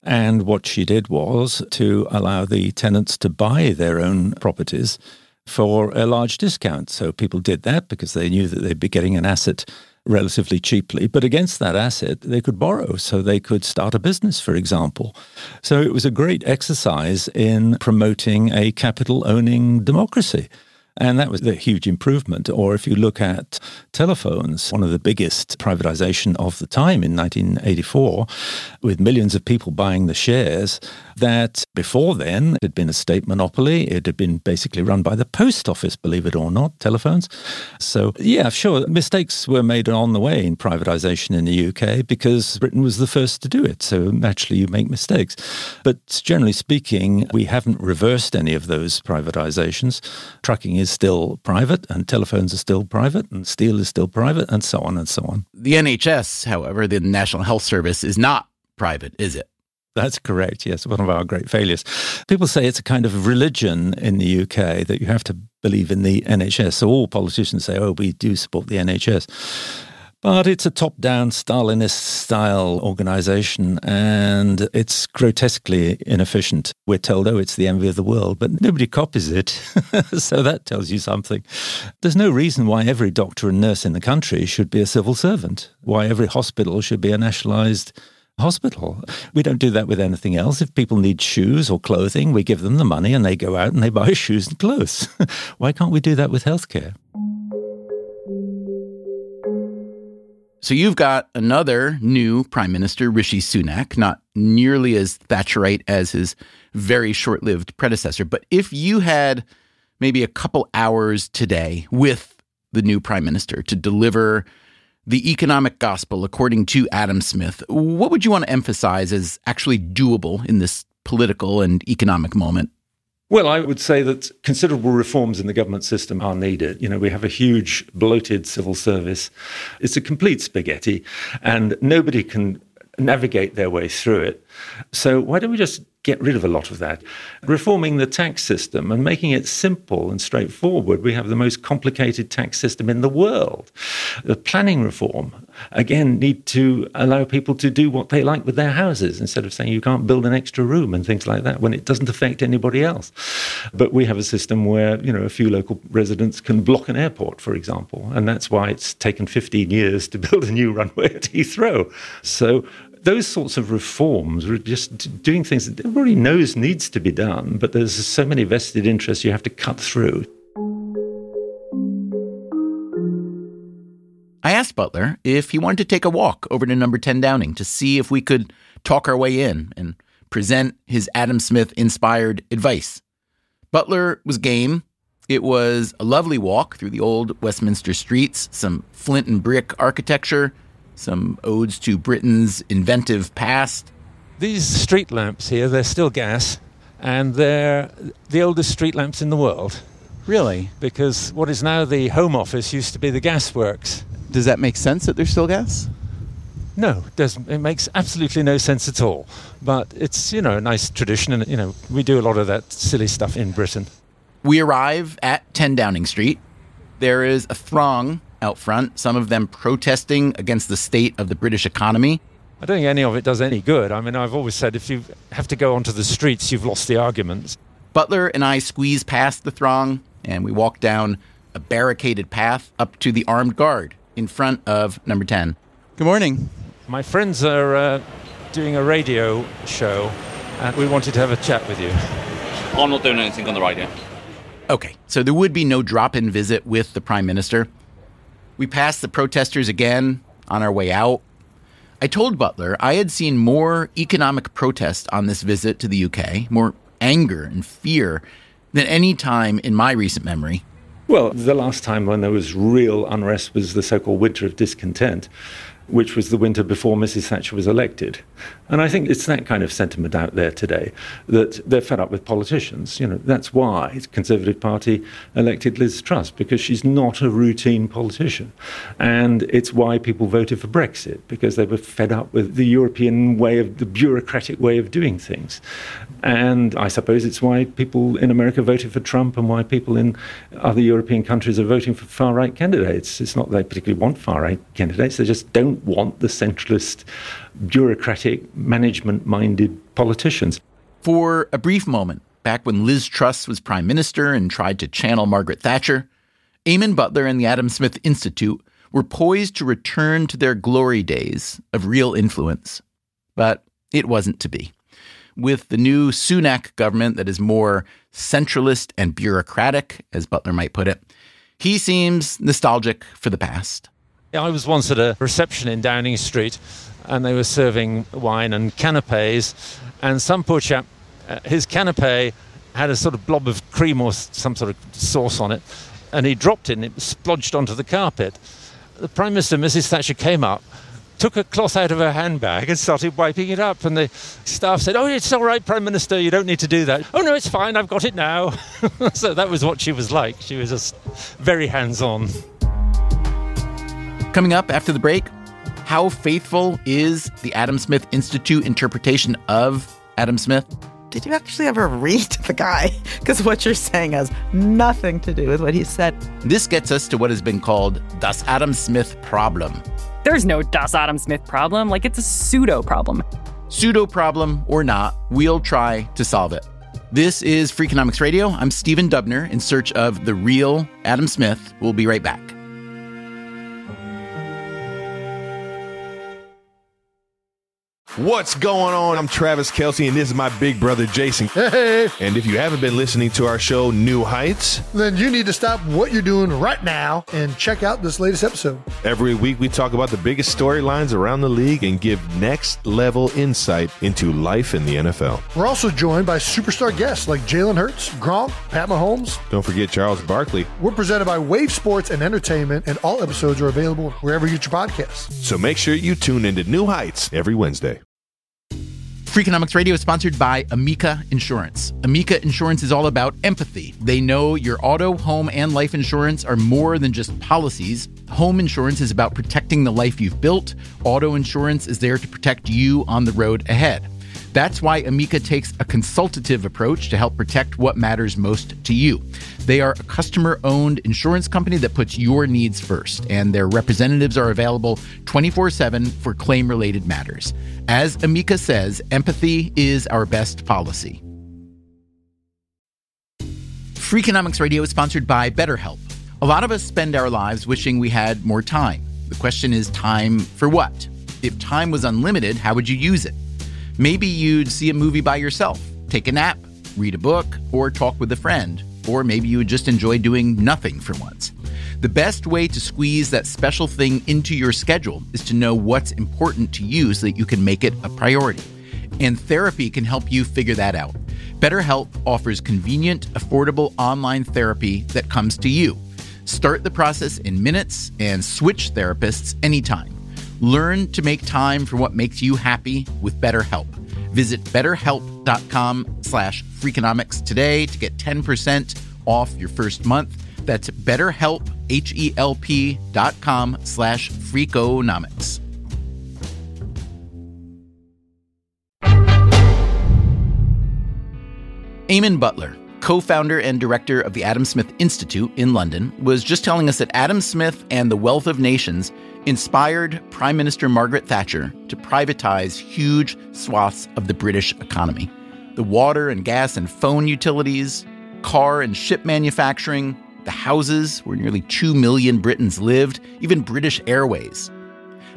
And what she did was to allow the tenants to buy their own properties for a large discount. So people did that because they knew that they'd be getting an asset relatively cheaply. But against that asset, they could borrow. So they could start a business, for example. So it was a great exercise in promoting a capital owning democracy. And that was a huge improvement. Or if you look at telephones, one of the biggest privatization of the time in 1984, with millions of people buying the shares, that before then had been a state monopoly. It had been basically run by the post office, believe it or not, telephones. So, yeah, sure, mistakes were made on the way in privatization in the UK because Britain was the first to do it. So, naturally, you make mistakes. But generally speaking, we haven't reversed any of those privatizations. Trucking is still private, and telephones are still private, and steel is still private, and so on and so on. The NHS, however, the National Health Service, is not private, is it? That's correct. Yes, one of our great failures. People say it's a kind of religion in the UK that you have to believe in the NHS. So all politicians say, oh, we do support the NHS. But it's a top down Stalinist style organization and it's grotesquely inefficient. We're told, oh, it's the envy of the world, but nobody copies it. so that tells you something. There's no reason why every doctor and nurse in the country should be a civil servant, why every hospital should be a nationalized hospital. We don't do that with anything else. If people need shoes or clothing, we give them the money and they go out and they buy shoes and clothes. Why can't we do that with healthcare? So you've got another new Prime Minister, Rishi Sunak, not nearly as Thatcherite as his very short lived predecessor. But if you had maybe a couple hours today with the new Prime Minister to deliver the economic gospel according to Adam Smith, what would you want to emphasize as actually doable in this political and economic moment? Well, I would say that considerable reforms in the government system are needed. You know, we have a huge bloated civil service. It's a complete spaghetti, and nobody can navigate their way through it. So, why don't we just get rid of a lot of that. Reforming the tax system and making it simple and straightforward. We have the most complicated tax system in the world. The planning reform, again, need to allow people to do what they like with their houses instead of saying you can't build an extra room and things like that when it doesn't affect anybody else. But we have a system where, you know, a few local residents can block an airport, for example, and that's why it's taken 15 years to build a new runway at Heathrow. So those sorts of reforms just doing things that everybody knows needs to be done, but there's so many vested interests you have to cut through. I asked Butler if he wanted to take a walk over to number 10 Downing to see if we could talk our way in and present his Adam Smith inspired advice. Butler was game. It was a lovely walk through the old Westminster streets, some flint and brick architecture, some odes to Britain's inventive past. These street lamps here, they're still gas, and they're the oldest street lamps in the world. Really? Because what is now the Home Office used to be the gasworks. Does that make sense that they're still gas? No, it, it makes absolutely no sense at all. But it's, you know, a nice tradition, and, you know, we do a lot of that silly stuff in Britain. We arrive at 10 Downing Street. There is a throng out front, some of them protesting against the state of the British economy. I don't think any of it does any good. I mean, I've always said if you have to go onto the streets, you've lost the arguments. Butler and I squeeze past the throng and we walk down a barricaded path up to the armed guard in front of number 10. Good morning. My friends are uh, doing a radio show and we wanted to have a chat with you. I'm not doing anything on the radio. Okay, so there would be no drop in visit with the Prime Minister. We passed the protesters again on our way out. I told Butler I had seen more economic protest on this visit to the UK, more anger and fear than any time in my recent memory. Well, the last time when there was real unrest was the so called winter of discontent. which was the winter before Mrs. Thatcher was elected. And I think it's that kind of sentiment out there today that they're fed up with politicians. You know, that's why the Conservative Party elected Liz Truss because she's not a routine politician, and it's why people voted for Brexit because they were fed up with the European way of the bureaucratic way of doing things. And I suppose it's why people in America voted for Trump and why people in other European countries are voting for far right candidates. It's not that they particularly want far right candidates, they just don't want the centralist, bureaucratic, management minded politicians. For a brief moment, back when Liz Truss was prime minister and tried to channel Margaret Thatcher, Eamonn Butler and the Adam Smith Institute were poised to return to their glory days of real influence. But it wasn't to be. With the new Sunak government that is more centralist and bureaucratic, as Butler might put it, he seems nostalgic for the past. I was once at a reception in Downing Street and they were serving wine and canapes, and some poor chap, uh, his canape had a sort of blob of cream or some sort of sauce on it, and he dropped it and it splodged onto the carpet. The Prime Minister, Mrs. Thatcher, came up, took a cloth out of her handbag and started wiping it up. And the staff said, Oh, it's all right, Prime Minister, you don't need to do that. Oh, no, it's fine, I've got it now. so that was what she was like. She was just very hands on. Coming up after the break, how faithful is the Adam Smith Institute interpretation of Adam Smith? Did you actually ever read the guy? Because what you're saying has nothing to do with what he said. This gets us to what has been called Das Adam Smith problem. There's no Das Adam Smith problem. Like, it's a pseudo problem. Pseudo problem or not, we'll try to solve it. This is Freakonomics Radio. I'm Stephen Dubner in search of the real Adam Smith. We'll be right back. What's going on? I'm Travis Kelce, and this is my big brother Jason. Hey! And if you haven't been listening to our show, New Heights, then you need to stop what you're doing right now and check out this latest episode. Every week we talk about the biggest storylines around the league and give next level insight into life in the NFL. We're also joined by superstar guests like Jalen Hurts, Gronk, Pat Mahomes. Don't forget Charles Barkley. We're presented by Wave Sports and Entertainment, and all episodes are available wherever you get your podcasts. So make sure you tune into New Heights every Wednesday. Freakonomics Radio is sponsored by Amica Insurance. Amica Insurance is all about empathy. They know your auto, home, and life insurance are more than just policies. Home insurance is about protecting the life you've built. Auto insurance is there to protect you on the road ahead. That's why Amica takes a consultative approach to help protect what matters most to you. They are a customer owned insurance company that puts your needs first, and their representatives are available 24 7 for claim related matters. As Amica says, empathy is our best policy. Freakonomics Radio is sponsored by BetterHelp. A lot of us spend our lives wishing we had more time. The question is time for what? If time was unlimited, how would you use it? Maybe you'd see a movie by yourself, take a nap, read a book, or talk with a friend. Or maybe you would just enjoy doing nothing for once. The best way to squeeze that special thing into your schedule is to know what's important to you so that you can make it a priority. And therapy can help you figure that out. BetterHelp offers convenient, affordable online therapy that comes to you. Start the process in minutes and switch therapists anytime. Learn to make time for what makes you happy with BetterHelp. Visit betterhelp.com slash freakonomics today to get 10% off your first month. That's betterhelp, H-E-L-P dot com slash freakonomics. Eamonn Butler, co founder and director of the Adam Smith Institute in London, was just telling us that Adam Smith and the Wealth of Nations inspired Prime Minister Margaret Thatcher to privatize huge swaths of the British economy. The water and gas and phone utilities, car and ship manufacturing, the houses where nearly 2 million Britons lived, even British Airways.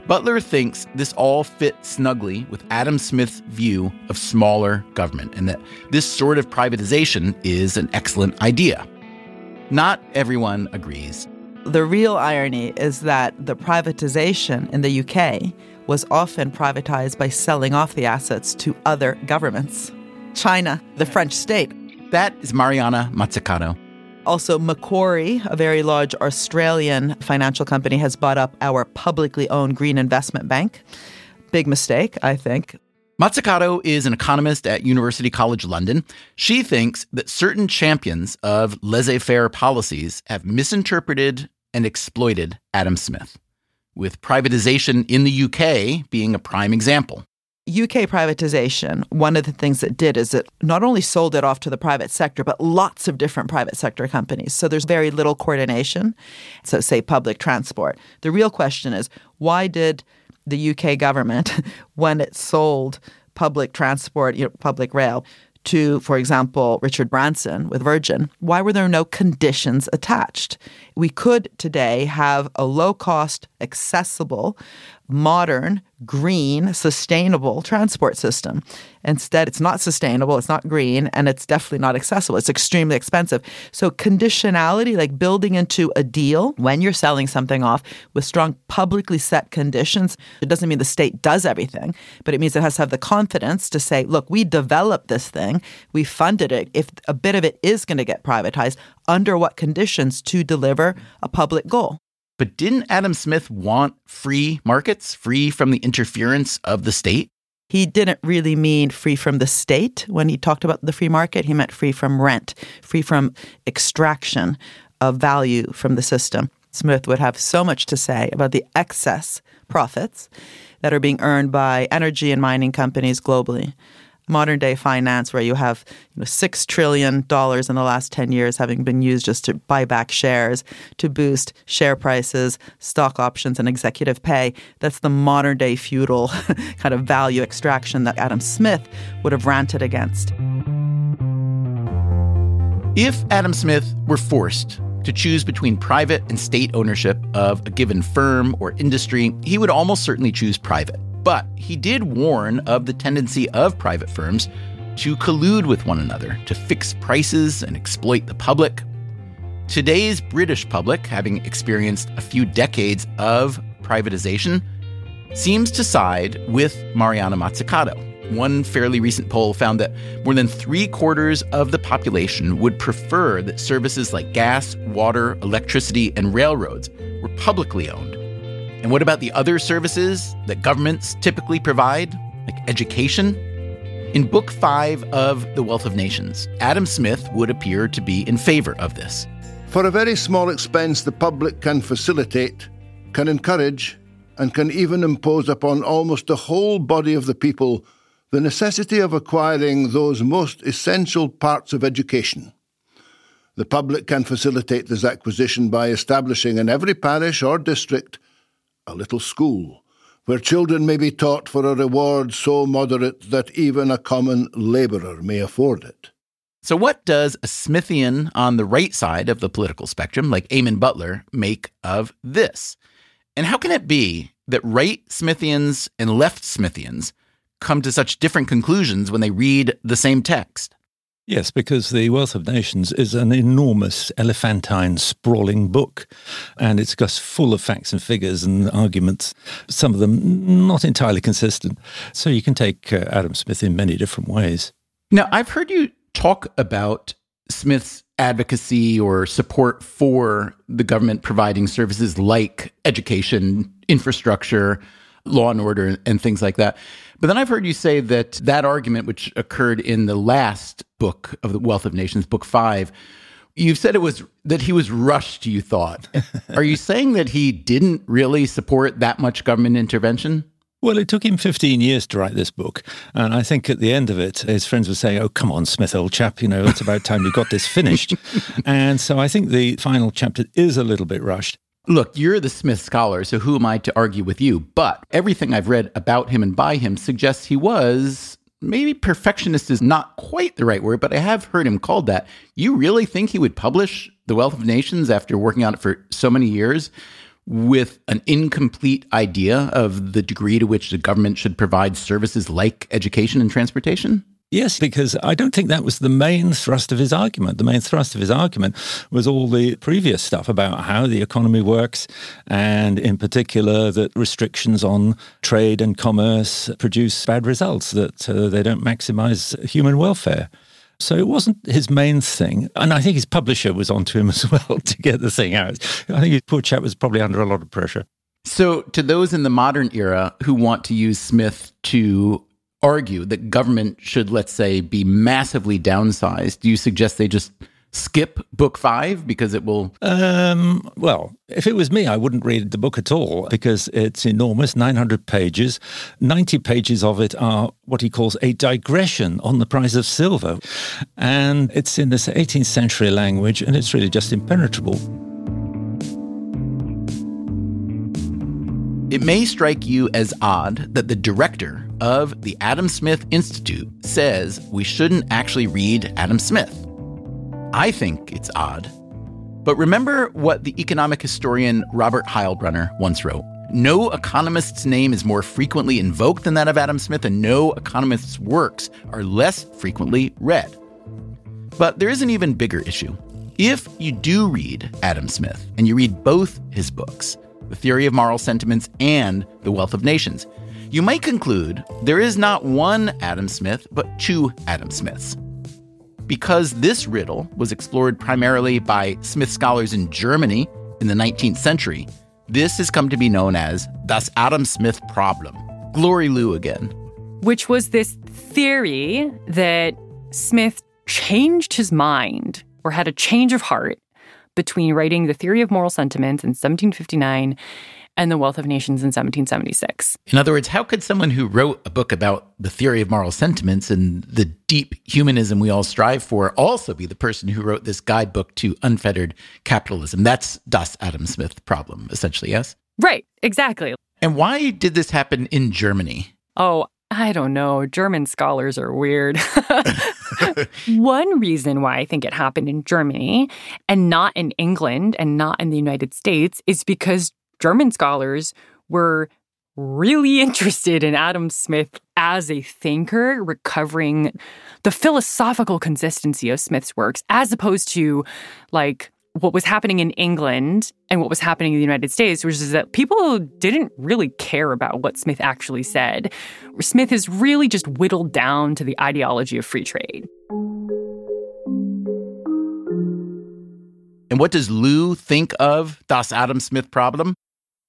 Butler thinks this all fits snugly with Adam Smith's view of smaller government and that this sort of privatization is an excellent idea. Not everyone agrees. The real irony is that the privatization in the UK was often privatized by selling off the assets to other governments. China, the French state. That is Mariana Mazzucato. Also, Macquarie, a very large Australian financial company, has bought up our publicly owned Green Investment Bank. Big mistake, I think. Mazzucato is an economist at University College London. She thinks that certain champions of laissez faire policies have misinterpreted and exploited Adam Smith, with privatization in the UK being a prime example. UK privatization, one of the things it did is it not only sold it off to the private sector, but lots of different private sector companies. So there's very little coordination. So, say, public transport. The real question is why did the UK government, when it sold public transport, you know, public rail, to, for example, Richard Branson with Virgin, why were there no conditions attached? We could today have a low cost, accessible, modern, green, sustainable transport system. Instead, it's not sustainable, it's not green, and it's definitely not accessible. It's extremely expensive. So, conditionality, like building into a deal when you're selling something off with strong publicly set conditions, it doesn't mean the state does everything, but it means it has to have the confidence to say, look, we developed this thing, we funded it. If a bit of it is going to get privatized, under what conditions to deliver a public goal? But didn't Adam Smith want free markets, free from the interference of the state? He didn't really mean free from the state when he talked about the free market. He meant free from rent, free from extraction of value from the system. Smith would have so much to say about the excess profits that are being earned by energy and mining companies globally modern day finance where you have you know, $6 trillion in the last 10 years having been used just to buy back shares, to boost share prices, stock options, and executive pay. That's the modern day feudal kind of value extraction that Adam Smith would have ranted against. If Adam Smith were forced to choose between private and state ownership of a given firm or industry, he would almost certainly choose private. But he did warn of the tendency of private firms to collude with one another to fix prices and exploit the public. Today's British public, having experienced a few decades of privatization, seems to side with Mariana Mazzucato. One fairly recent poll found that more than three quarters of the population would prefer that services like gas, water, electricity, and railroads were publicly owned and what about the other services that governments typically provide, like education? In Book 5 of The Wealth of Nations, Adam Smith would appear to be in favor of this. For a very small expense, the public can facilitate, can encourage, and can even impose upon almost the whole body of the people the necessity of acquiring those most essential parts of education. The public can facilitate this acquisition by establishing in every parish or district a little school, where children may be taught for a reward so moderate that even a common labourer may afford it. So, what does a Smithian on the right side of the political spectrum, like Eamonn Butler, make of this? And how can it be that right Smithians and left Smithians come to such different conclusions when they read the same text? Yes, because The Wealth of Nations is an enormous, elephantine, sprawling book, and it's just full of facts and figures and arguments, some of them not entirely consistent. So you can take uh, Adam Smith in many different ways. Now, I've heard you talk about Smith's advocacy or support for the government providing services like education, infrastructure, law and order, and things like that. But then I've heard you say that that argument, which occurred in the last book of the Wealth of Nations, book five, you've said it was that he was rushed, you thought. Are you saying that he didn't really support that much government intervention? Well, it took him 15 years to write this book. And I think at the end of it, his friends were saying, Oh, come on, Smith, old chap, you know, it's about time you got this finished. and so I think the final chapter is a little bit rushed. Look, you're the Smith scholar, so who am I to argue with you? But everything I've read about him and by him suggests he was maybe perfectionist is not quite the right word, but I have heard him called that. You really think he would publish The Wealth of Nations after working on it for so many years with an incomplete idea of the degree to which the government should provide services like education and transportation? Yes, because I don't think that was the main thrust of his argument. The main thrust of his argument was all the previous stuff about how the economy works, and in particular, that restrictions on trade and commerce produce bad results, that uh, they don't maximize human welfare. So it wasn't his main thing. And I think his publisher was onto him as well to get the thing out. I think his poor chap was probably under a lot of pressure. So, to those in the modern era who want to use Smith to argue that government should, let's say, be massively downsized, do you suggest they just skip book five because it will? Um, well, if it was me, I wouldn't read the book at all because it's enormous 900 pages. 90 pages of it are what he calls a digression on the price of silver. And it's in this 18th century language and it's really just impenetrable. It may strike you as odd that the director of the Adam Smith Institute says we shouldn't actually read Adam Smith. I think it's odd. But remember what the economic historian Robert Heilbroner once wrote No economist's name is more frequently invoked than that of Adam Smith, and no economist's works are less frequently read. But there is an even bigger issue. If you do read Adam Smith, and you read both his books, the Theory of Moral Sentiments, and The Wealth of Nations. You might conclude there is not one Adam Smith, but two Adam Smiths. Because this riddle was explored primarily by Smith scholars in Germany in the 19th century, this has come to be known as das Adam Smith problem. Glory Liu again. Which was this theory that Smith changed his mind or had a change of heart between writing The Theory of Moral Sentiments in 1759 and The Wealth of Nations in 1776. In other words, how could someone who wrote a book about the theory of moral sentiments and the deep humanism we all strive for also be the person who wrote this guidebook to unfettered capitalism? That's Das Adam Smith problem, essentially, yes? Right, exactly. And why did this happen in Germany? Oh, I don't know. German scholars are weird. One reason why I think it happened in Germany and not in England and not in the United States is because German scholars were really interested in Adam Smith as a thinker, recovering the philosophical consistency of Smith's works, as opposed to like what was happening in England and what was happening in the United States, which is that people didn't really care about what Smith actually said. Smith is really just whittled down to the ideology of free trade. And what does Liu think of Das Adam Smith problem?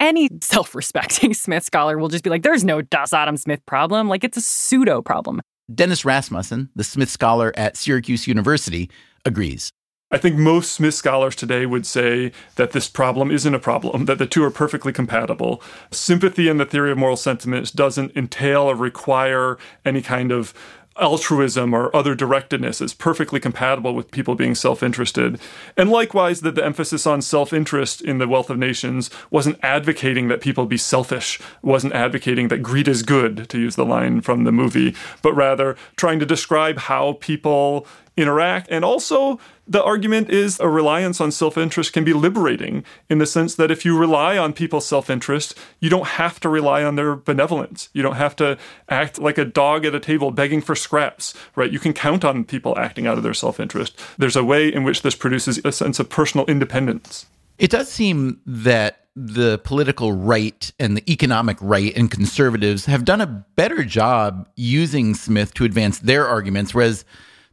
Any self respecting Smith scholar will just be like, there's no Das Adam Smith problem. Like, it's a pseudo problem. Dennis Rasmussen, the Smith scholar at Syracuse University, agrees. I think most Smith scholars today would say that this problem isn't a problem, that the two are perfectly compatible. Sympathy in the theory of moral sentiments doesn't entail or require any kind of altruism or other directedness is perfectly compatible with people being self interested. And likewise, that the emphasis on self interest in the wealth of nations wasn't advocating that people be selfish, wasn't advocating that greed is good, to use the line from the movie, but rather trying to describe how people interact. And also, the argument is a reliance on self interest can be liberating in the sense that if you rely on people's self interest, you don't have to rely on their benevolence. You don't have to act like a dog at a table begging for scraps, right? You can count on people acting out of their self interest. There's a way in which this produces a sense of personal independence. It does seem that the political right and the economic right and conservatives have done a better job using Smith to advance their arguments, whereas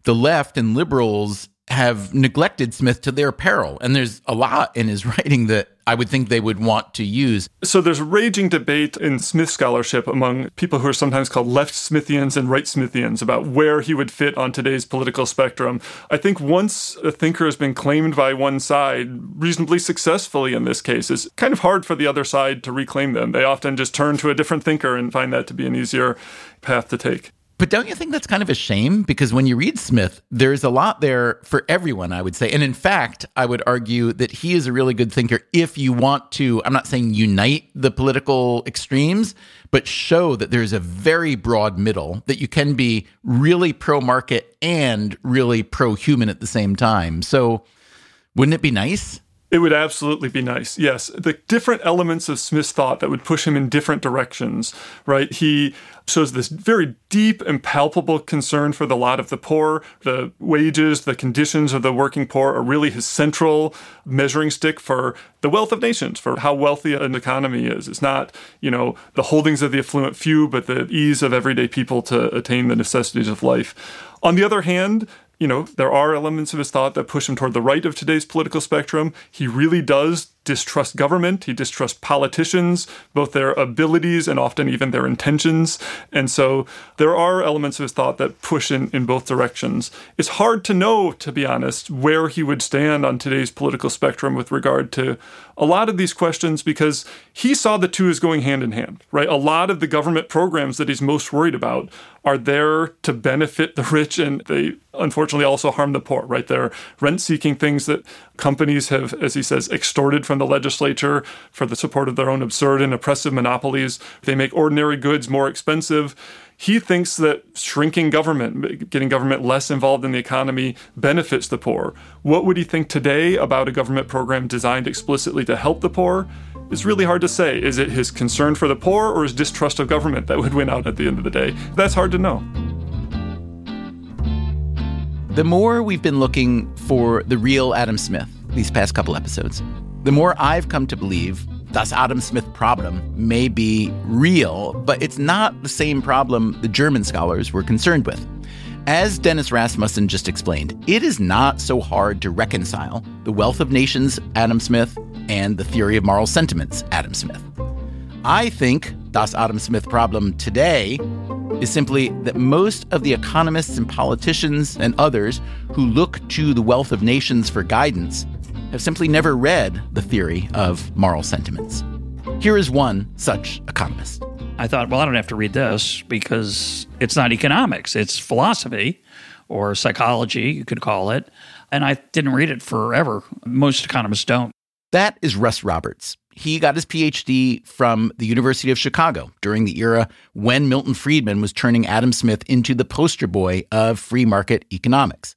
the left and liberals have neglected Smith to their peril. And there's a lot in his writing that I would think they would want to use. So there's a raging debate in Smith scholarship among people who are sometimes called left Smithians and right Smithians about where he would fit on today's political spectrum. I think once a thinker has been claimed by one side reasonably successfully in this case, it's kind of hard for the other side to reclaim them. They often just turn to a different thinker and find that to be an easier path to take. But don't you think that's kind of a shame? Because when you read Smith, there's a lot there for everyone, I would say. And in fact, I would argue that he is a really good thinker if you want to, I'm not saying unite the political extremes, but show that there's a very broad middle, that you can be really pro market and really pro human at the same time. So wouldn't it be nice? It would absolutely be nice. Yes. The different elements of Smith's thought that would push him in different directions, right? He shows this very deep and palpable concern for the lot of the poor. The wages, the conditions of the working poor are really his central measuring stick for the wealth of nations, for how wealthy an economy is. It's not, you know, the holdings of the affluent few, but the ease of everyday people to attain the necessities of life. On the other hand, you know, there are elements of his thought that push him toward the right of today's political spectrum. He really does distrust government. He distrusts politicians, both their abilities and often even their intentions. And so there are elements of his thought that push in, in both directions. It's hard to know, to be honest, where he would stand on today's political spectrum with regard to a lot of these questions because he saw the two as going hand in hand, right? A lot of the government programs that he's most worried about are there to benefit the rich and they unfortunately also harm the poor, right? They're rent seeking things that companies have, as he says, extorted from the legislature for the support of their own absurd and oppressive monopolies. They make ordinary goods more expensive. He thinks that shrinking government, getting government less involved in the economy, benefits the poor. What would he think today about a government program designed explicitly to help the poor? It's really hard to say. Is it his concern for the poor or his distrust of government that would win out at the end of the day? That's hard to know. The more we've been looking for the real Adam Smith these past couple episodes, the more I've come to believe Das Adam Smith problem may be real, but it's not the same problem the German scholars were concerned with. As Dennis Rasmussen just explained, it is not so hard to reconcile the wealth of nations Adam Smith and the theory of moral sentiments Adam Smith. I think Das Adam Smith problem today is simply that most of the economists and politicians and others who look to the wealth of nations for guidance have simply never read the theory of moral sentiments. Here is one such economist. I thought, well, I don't have to read this because it's not economics, it's philosophy or psychology, you could call it. And I didn't read it forever. Most economists don't. That is Russ Roberts. He got his PhD from the University of Chicago during the era when Milton Friedman was turning Adam Smith into the poster boy of free market economics.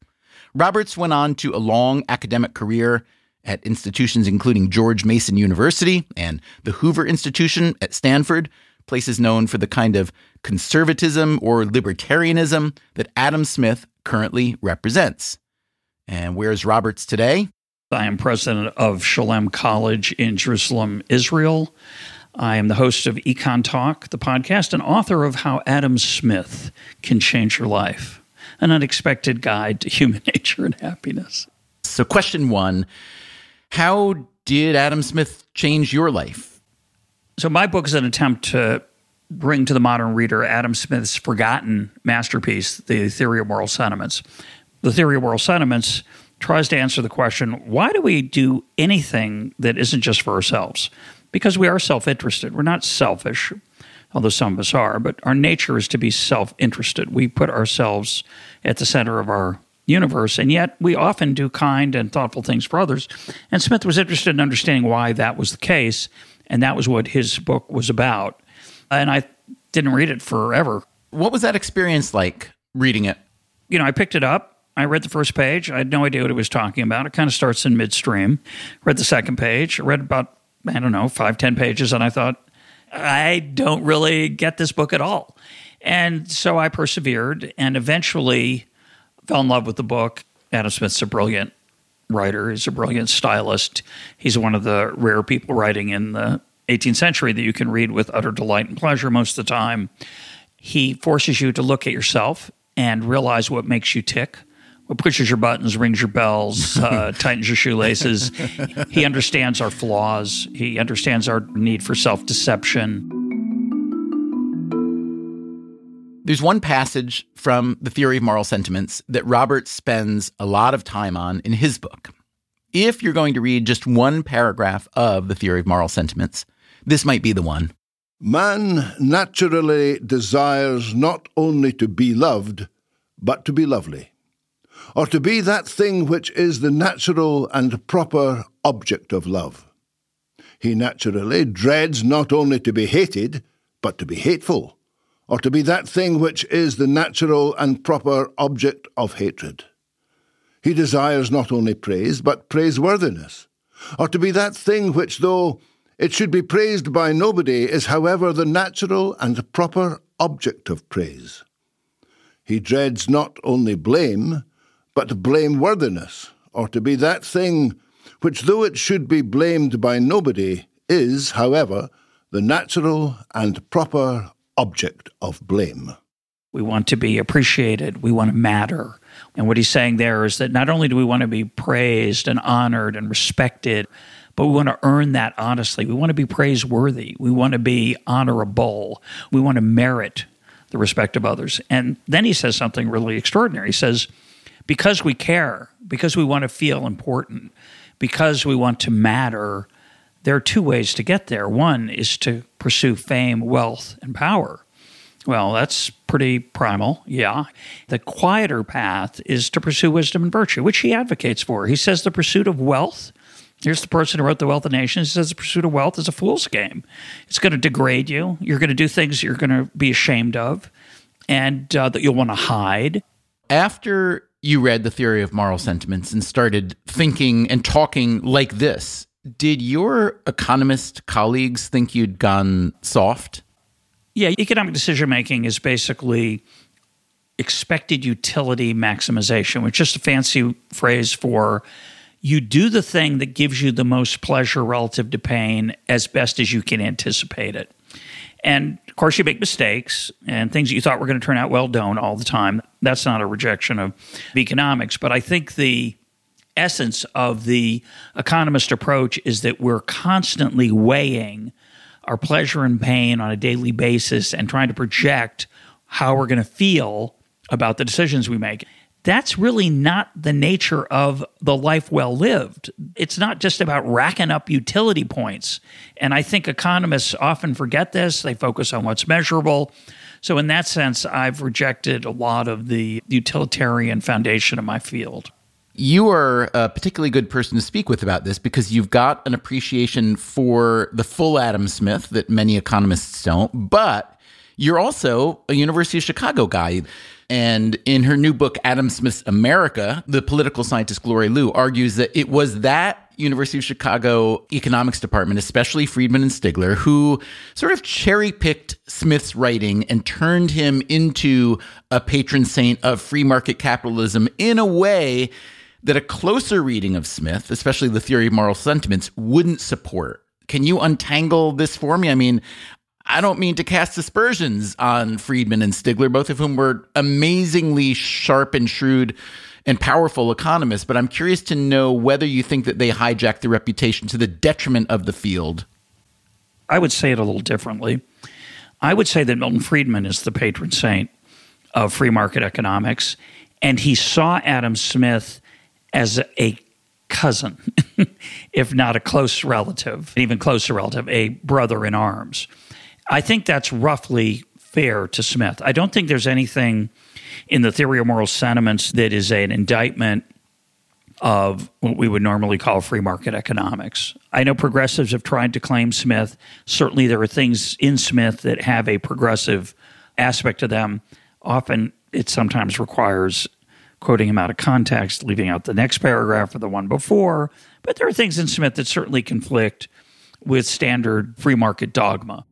Roberts went on to a long academic career at institutions including George Mason University and the Hoover Institution at Stanford, places known for the kind of conservatism or libertarianism that Adam Smith currently represents. And where's Roberts today? I am president of Shalem College in Jerusalem, Israel. I am the host of EconTalk, the podcast, and author of How Adam Smith Can Change Your Life, an unexpected guide to human nature and happiness. So, question one How did Adam Smith change your life? So, my book is an attempt to bring to the modern reader Adam Smith's forgotten masterpiece, The Theory of Moral Sentiments. The Theory of Moral Sentiments tries to answer the question why do we do anything that isn't just for ourselves? Because we are self interested. We're not selfish, although some of us are, but our nature is to be self interested. We put ourselves at the center of our universe, and yet we often do kind and thoughtful things for others. And Smith was interested in understanding why that was the case, and that was what his book was about. And I didn't read it forever. What was that experience like reading it? You know, I picked it up I read the first page. I had no idea what it was talking about. It kind of starts in midstream. Read the second page. Read about, I don't know, five, ten pages, and I thought, I don't really get this book at all. And so I persevered and eventually fell in love with the book. Adam Smith's a brilliant writer, he's a brilliant stylist. He's one of the rare people writing in the 18th century that you can read with utter delight and pleasure most of the time. He forces you to look at yourself and realize what makes you tick what pushes your buttons, rings your bells, uh, tightens your shoelaces. he understands our flaws. He understands our need for self deception. There's one passage from the theory of moral sentiments that Robert spends a lot of time on in his book. If you're going to read just one paragraph of the theory of moral sentiments, this might be the one. Man naturally desires not only to be loved, but to be lovely or to be that thing which is the natural and proper object of love. He naturally dreads not only to be hated, but to be hateful, or to be that thing which is the natural and proper object of hatred. He desires not only praise, but praiseworthiness, or to be that thing which, though it should be praised by nobody, is however the natural and proper object of praise. He dreads not only blame, but to blameworthiness, or to be that thing which, though it should be blamed by nobody, is, however, the natural and proper object of blame. We want to be appreciated. We want to matter. And what he's saying there is that not only do we want to be praised and honored and respected, but we want to earn that honestly. We want to be praiseworthy. We want to be honorable. We want to merit the respect of others. And then he says something really extraordinary. He says, because we care, because we want to feel important, because we want to matter, there are two ways to get there. One is to pursue fame, wealth, and power. Well, that's pretty primal, yeah. The quieter path is to pursue wisdom and virtue, which he advocates for. He says the pursuit of wealth. Here's the person who wrote The Wealth of Nations. He says the pursuit of wealth is a fool's game. It's going to degrade you. You're going to do things you're going to be ashamed of and uh, that you'll want to hide. After you read The Theory of Moral Sentiments and started thinking and talking like this, did your economist colleagues think you'd gone soft? Yeah, economic decision making is basically expected utility maximization, which is just a fancy phrase for you do the thing that gives you the most pleasure relative to pain as best as you can anticipate it. And of course, you make mistakes and things that you thought were going to turn out well don't all the time. That's not a rejection of economics. But I think the essence of the economist approach is that we're constantly weighing our pleasure and pain on a daily basis and trying to project how we're going to feel about the decisions we make. That's really not the nature of the life well lived. It's not just about racking up utility points. And I think economists often forget this. They focus on what's measurable. So, in that sense, I've rejected a lot of the utilitarian foundation of my field. You are a particularly good person to speak with about this because you've got an appreciation for the full Adam Smith that many economists don't, but you're also a University of Chicago guy. And in her new book, Adam Smith's America, the political scientist Glory Liu argues that it was that University of Chicago economics department, especially Friedman and Stigler, who sort of cherry picked Smith's writing and turned him into a patron saint of free market capitalism in a way that a closer reading of Smith, especially the theory of moral sentiments, wouldn't support. Can you untangle this for me? I mean, I don't mean to cast aspersions on Friedman and Stigler, both of whom were amazingly sharp and shrewd and powerful economists, but I'm curious to know whether you think that they hijacked the reputation to the detriment of the field. I would say it a little differently. I would say that Milton Friedman is the patron saint of free market economics, and he saw Adam Smith as a cousin, if not a close relative, even closer relative, a brother in arms. I think that's roughly fair to Smith. I don't think there's anything in the theory of moral sentiments that is an indictment of what we would normally call free market economics. I know progressives have tried to claim Smith. Certainly, there are things in Smith that have a progressive aspect to them. Often, it sometimes requires quoting him out of context, leaving out the next paragraph or the one before. But there are things in Smith that certainly conflict with standard free market dogma.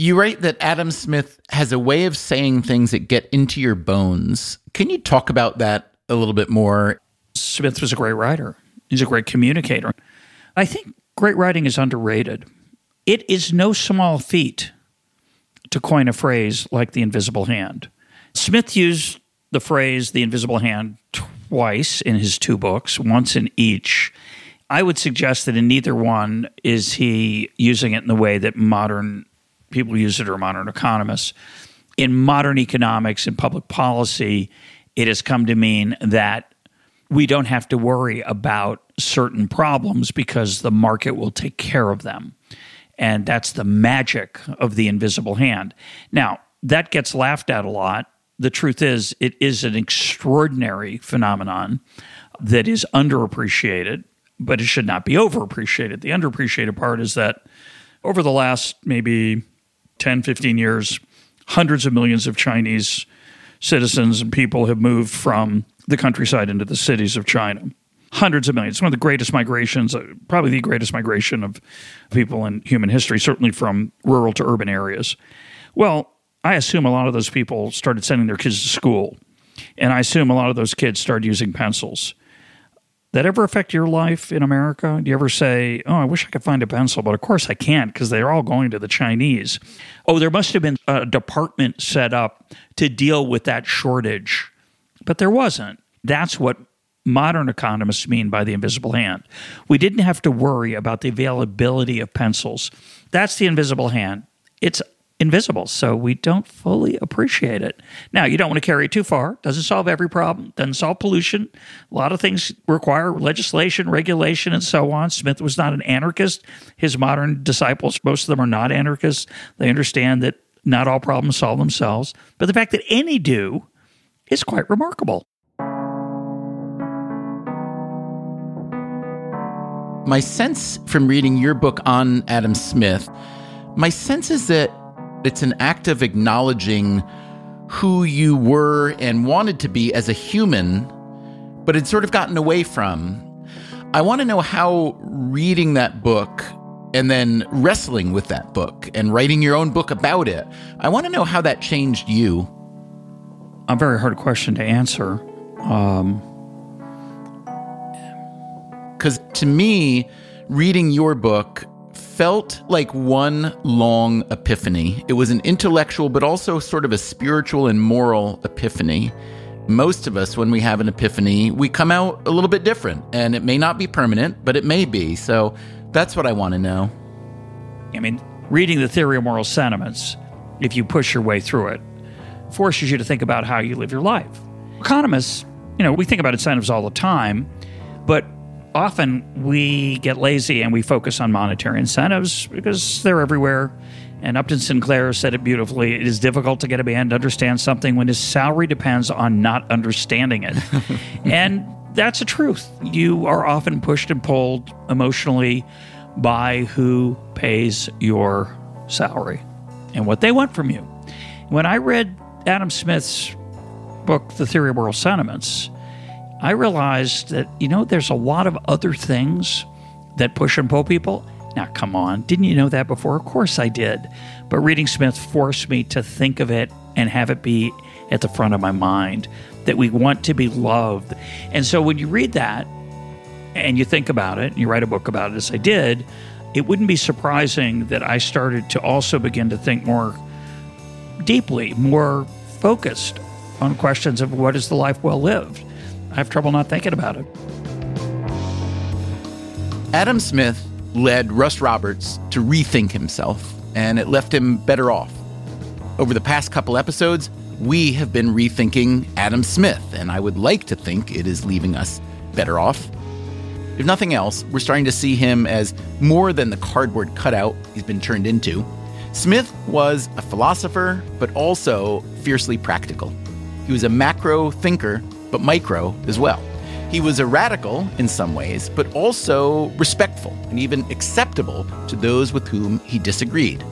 You write that Adam Smith has a way of saying things that get into your bones. Can you talk about that a little bit more? Smith was a great writer, he's a great communicator. I think great writing is underrated. It is no small feat to coin a phrase like the invisible hand. Smith used the phrase the invisible hand twice in his two books, once in each. I would suggest that in neither one is he using it in the way that modern people use it or modern economists. In modern economics and public policy, it has come to mean that we don't have to worry about certain problems because the market will take care of them. And that's the magic of the invisible hand. Now, that gets laughed at a lot. The truth is, it is an extraordinary phenomenon that is underappreciated, but it should not be overappreciated. The underappreciated part is that over the last maybe 10, 15 years, hundreds of millions of Chinese citizens and people have moved from the countryside into the cities of China hundreds of millions. It's one of the greatest migrations, uh, probably the greatest migration of people in human history, certainly from rural to urban areas. Well, I assume a lot of those people started sending their kids to school. And I assume a lot of those kids started using pencils. That ever affect your life in America? Do you ever say, Oh, I wish I could find a pencil, but of course I can't because they're all going to the Chinese? Oh, there must have been a department set up to deal with that shortage, but there wasn't. That's what modern economists mean by the invisible hand. We didn't have to worry about the availability of pencils. That's the invisible hand. It's invisible, so we don't fully appreciate it. Now, you don't want to carry it too far. Doesn't solve every problem. Doesn't solve pollution. A lot of things require legislation, regulation, and so on. Smith was not an anarchist. His modern disciples, most of them are not anarchists. They understand that not all problems solve themselves, but the fact that any do is quite remarkable. My sense from reading your book on Adam Smith, my sense is that it's an act of acknowledging who you were and wanted to be as a human, but had sort of gotten away from. I want to know how reading that book and then wrestling with that book and writing your own book about it, I want to know how that changed you. A very hard question to answer. Um, because to me, reading your book felt like one long epiphany. It was an intellectual, but also sort of a spiritual and moral epiphany. Most of us, when we have an epiphany, we come out a little bit different, and it may not be permanent, but it may be. So that's what I want to know. I mean, reading the theory of moral sentiments, if you push your way through it, forces you to think about how you live your life. Economists, you know, we think about incentives all the time, but often we get lazy and we focus on monetary incentives because they're everywhere. And Upton Sinclair said it beautifully. It is difficult to get a man to understand something when his salary depends on not understanding it. and that's a truth. You are often pushed and pulled emotionally by who pays your salary and what they want from you. When I read Adam Smith's book, The Theory of Moral Sentiments, I realized that, you know, there's a lot of other things that push and pull people. Now, come on, didn't you know that before? Of course I did. But reading Smith forced me to think of it and have it be at the front of my mind that we want to be loved. And so when you read that and you think about it, and you write a book about it, as I did, it wouldn't be surprising that I started to also begin to think more deeply, more focused on questions of what is the life well lived. I have trouble not thinking about it. Adam Smith led Russ Roberts to rethink himself, and it left him better off. Over the past couple episodes, we have been rethinking Adam Smith, and I would like to think it is leaving us better off. If nothing else, we're starting to see him as more than the cardboard cutout he's been turned into. Smith was a philosopher, but also fiercely practical. He was a macro thinker but micro as well. He was a radical in some ways, but also respectful and even acceptable to those with whom he disagreed.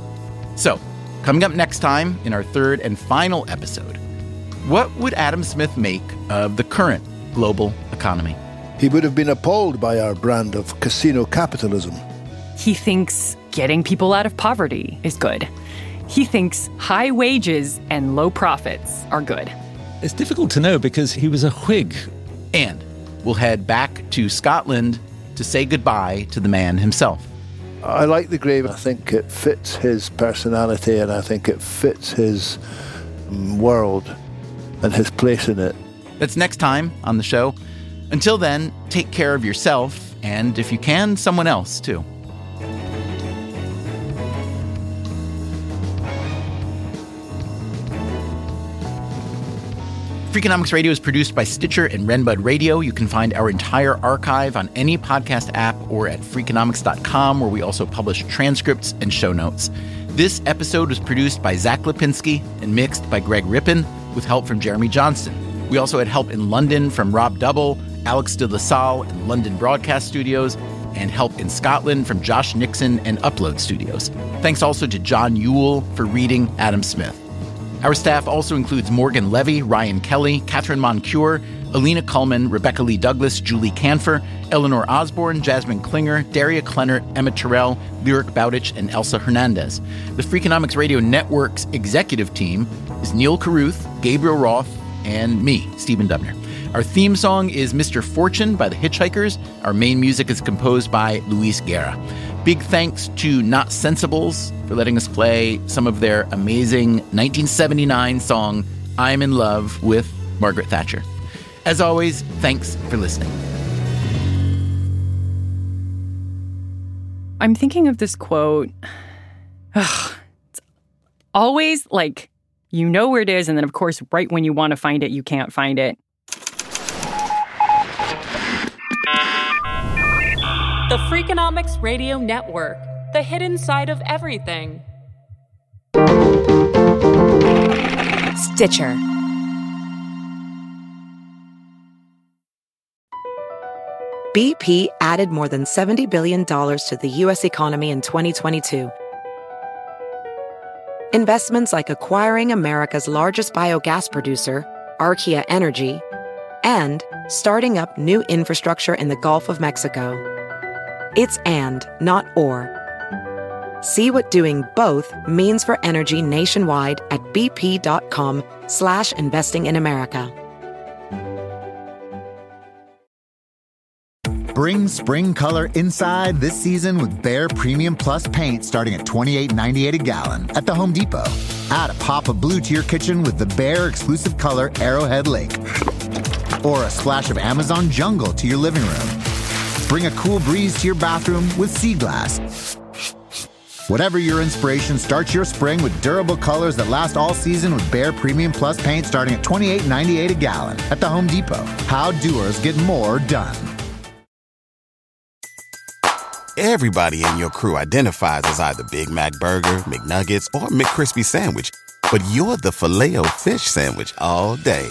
So, coming up next time in our third and final episode, what would Adam Smith make of the current global economy? He would have been appalled by our brand of casino capitalism. He thinks getting people out of poverty is good. He thinks high wages and low profits are good. It's difficult to know because he was a Whig. And we'll head back to Scotland to say goodbye to the man himself. I like the grave. I think it fits his personality and I think it fits his mm, world and his place in it. That's next time on the show. Until then, take care of yourself and, if you can, someone else too. Freakonomics Radio is produced by Stitcher and Renbud Radio. You can find our entire archive on any podcast app or at freakonomics.com, where we also publish transcripts and show notes. This episode was produced by Zach Lipinski and mixed by Greg Rippin, with help from Jeremy Johnston. We also had help in London from Rob Double, Alex de La Salle, and London Broadcast Studios, and help in Scotland from Josh Nixon and Upload Studios. Thanks also to John Yule for reading Adam Smith. Our staff also includes Morgan Levy, Ryan Kelly, Catherine Moncure, Alina Kullman, Rebecca Lee Douglas, Julie Canfer, Eleanor Osborne, Jasmine Klinger, Daria Klenner, Emma Terrell, Lyric Bowditch, and Elsa Hernandez. The Freakonomics Radio Network's executive team is Neil Carruth, Gabriel Roth, and me, Stephen Dubner. Our theme song is Mr. Fortune by the Hitchhikers. Our main music is composed by Luis Guerra. Big thanks to Notsensibles for letting us play some of their amazing 1979 song, I'm in Love with Margaret Thatcher. As always, thanks for listening. I'm thinking of this quote. Ugh, it's always like you know where it is, and then of course, right when you want to find it, you can't find it. The Freakonomics Radio Network, the hidden side of everything. Stitcher. BP added more than $70 billion to the U.S. economy in 2022. Investments like acquiring America's largest biogas producer, Archaea Energy, and starting up new infrastructure in the Gulf of Mexico. It's and, not or. See what doing both means for energy nationwide at bp.com slash investing in America. Bring spring color inside this season with Behr Premium Plus paint starting at $28.98 a gallon at the Home Depot. Add a pop of blue to your kitchen with the Behr exclusive color Arrowhead Lake. Or a splash of Amazon Jungle to your living room. Bring a cool breeze to your bathroom with Sea Glass. Whatever your inspiration, start your spring with durable colors that last all season with Behr Premium Plus paint starting at $28.98 a gallon at the Home Depot. How doers get more done. Everybody in your crew identifies as either Big Mac Burger, McNuggets, or McCrispy Sandwich. But you're the Filet-O-Fish Sandwich all day.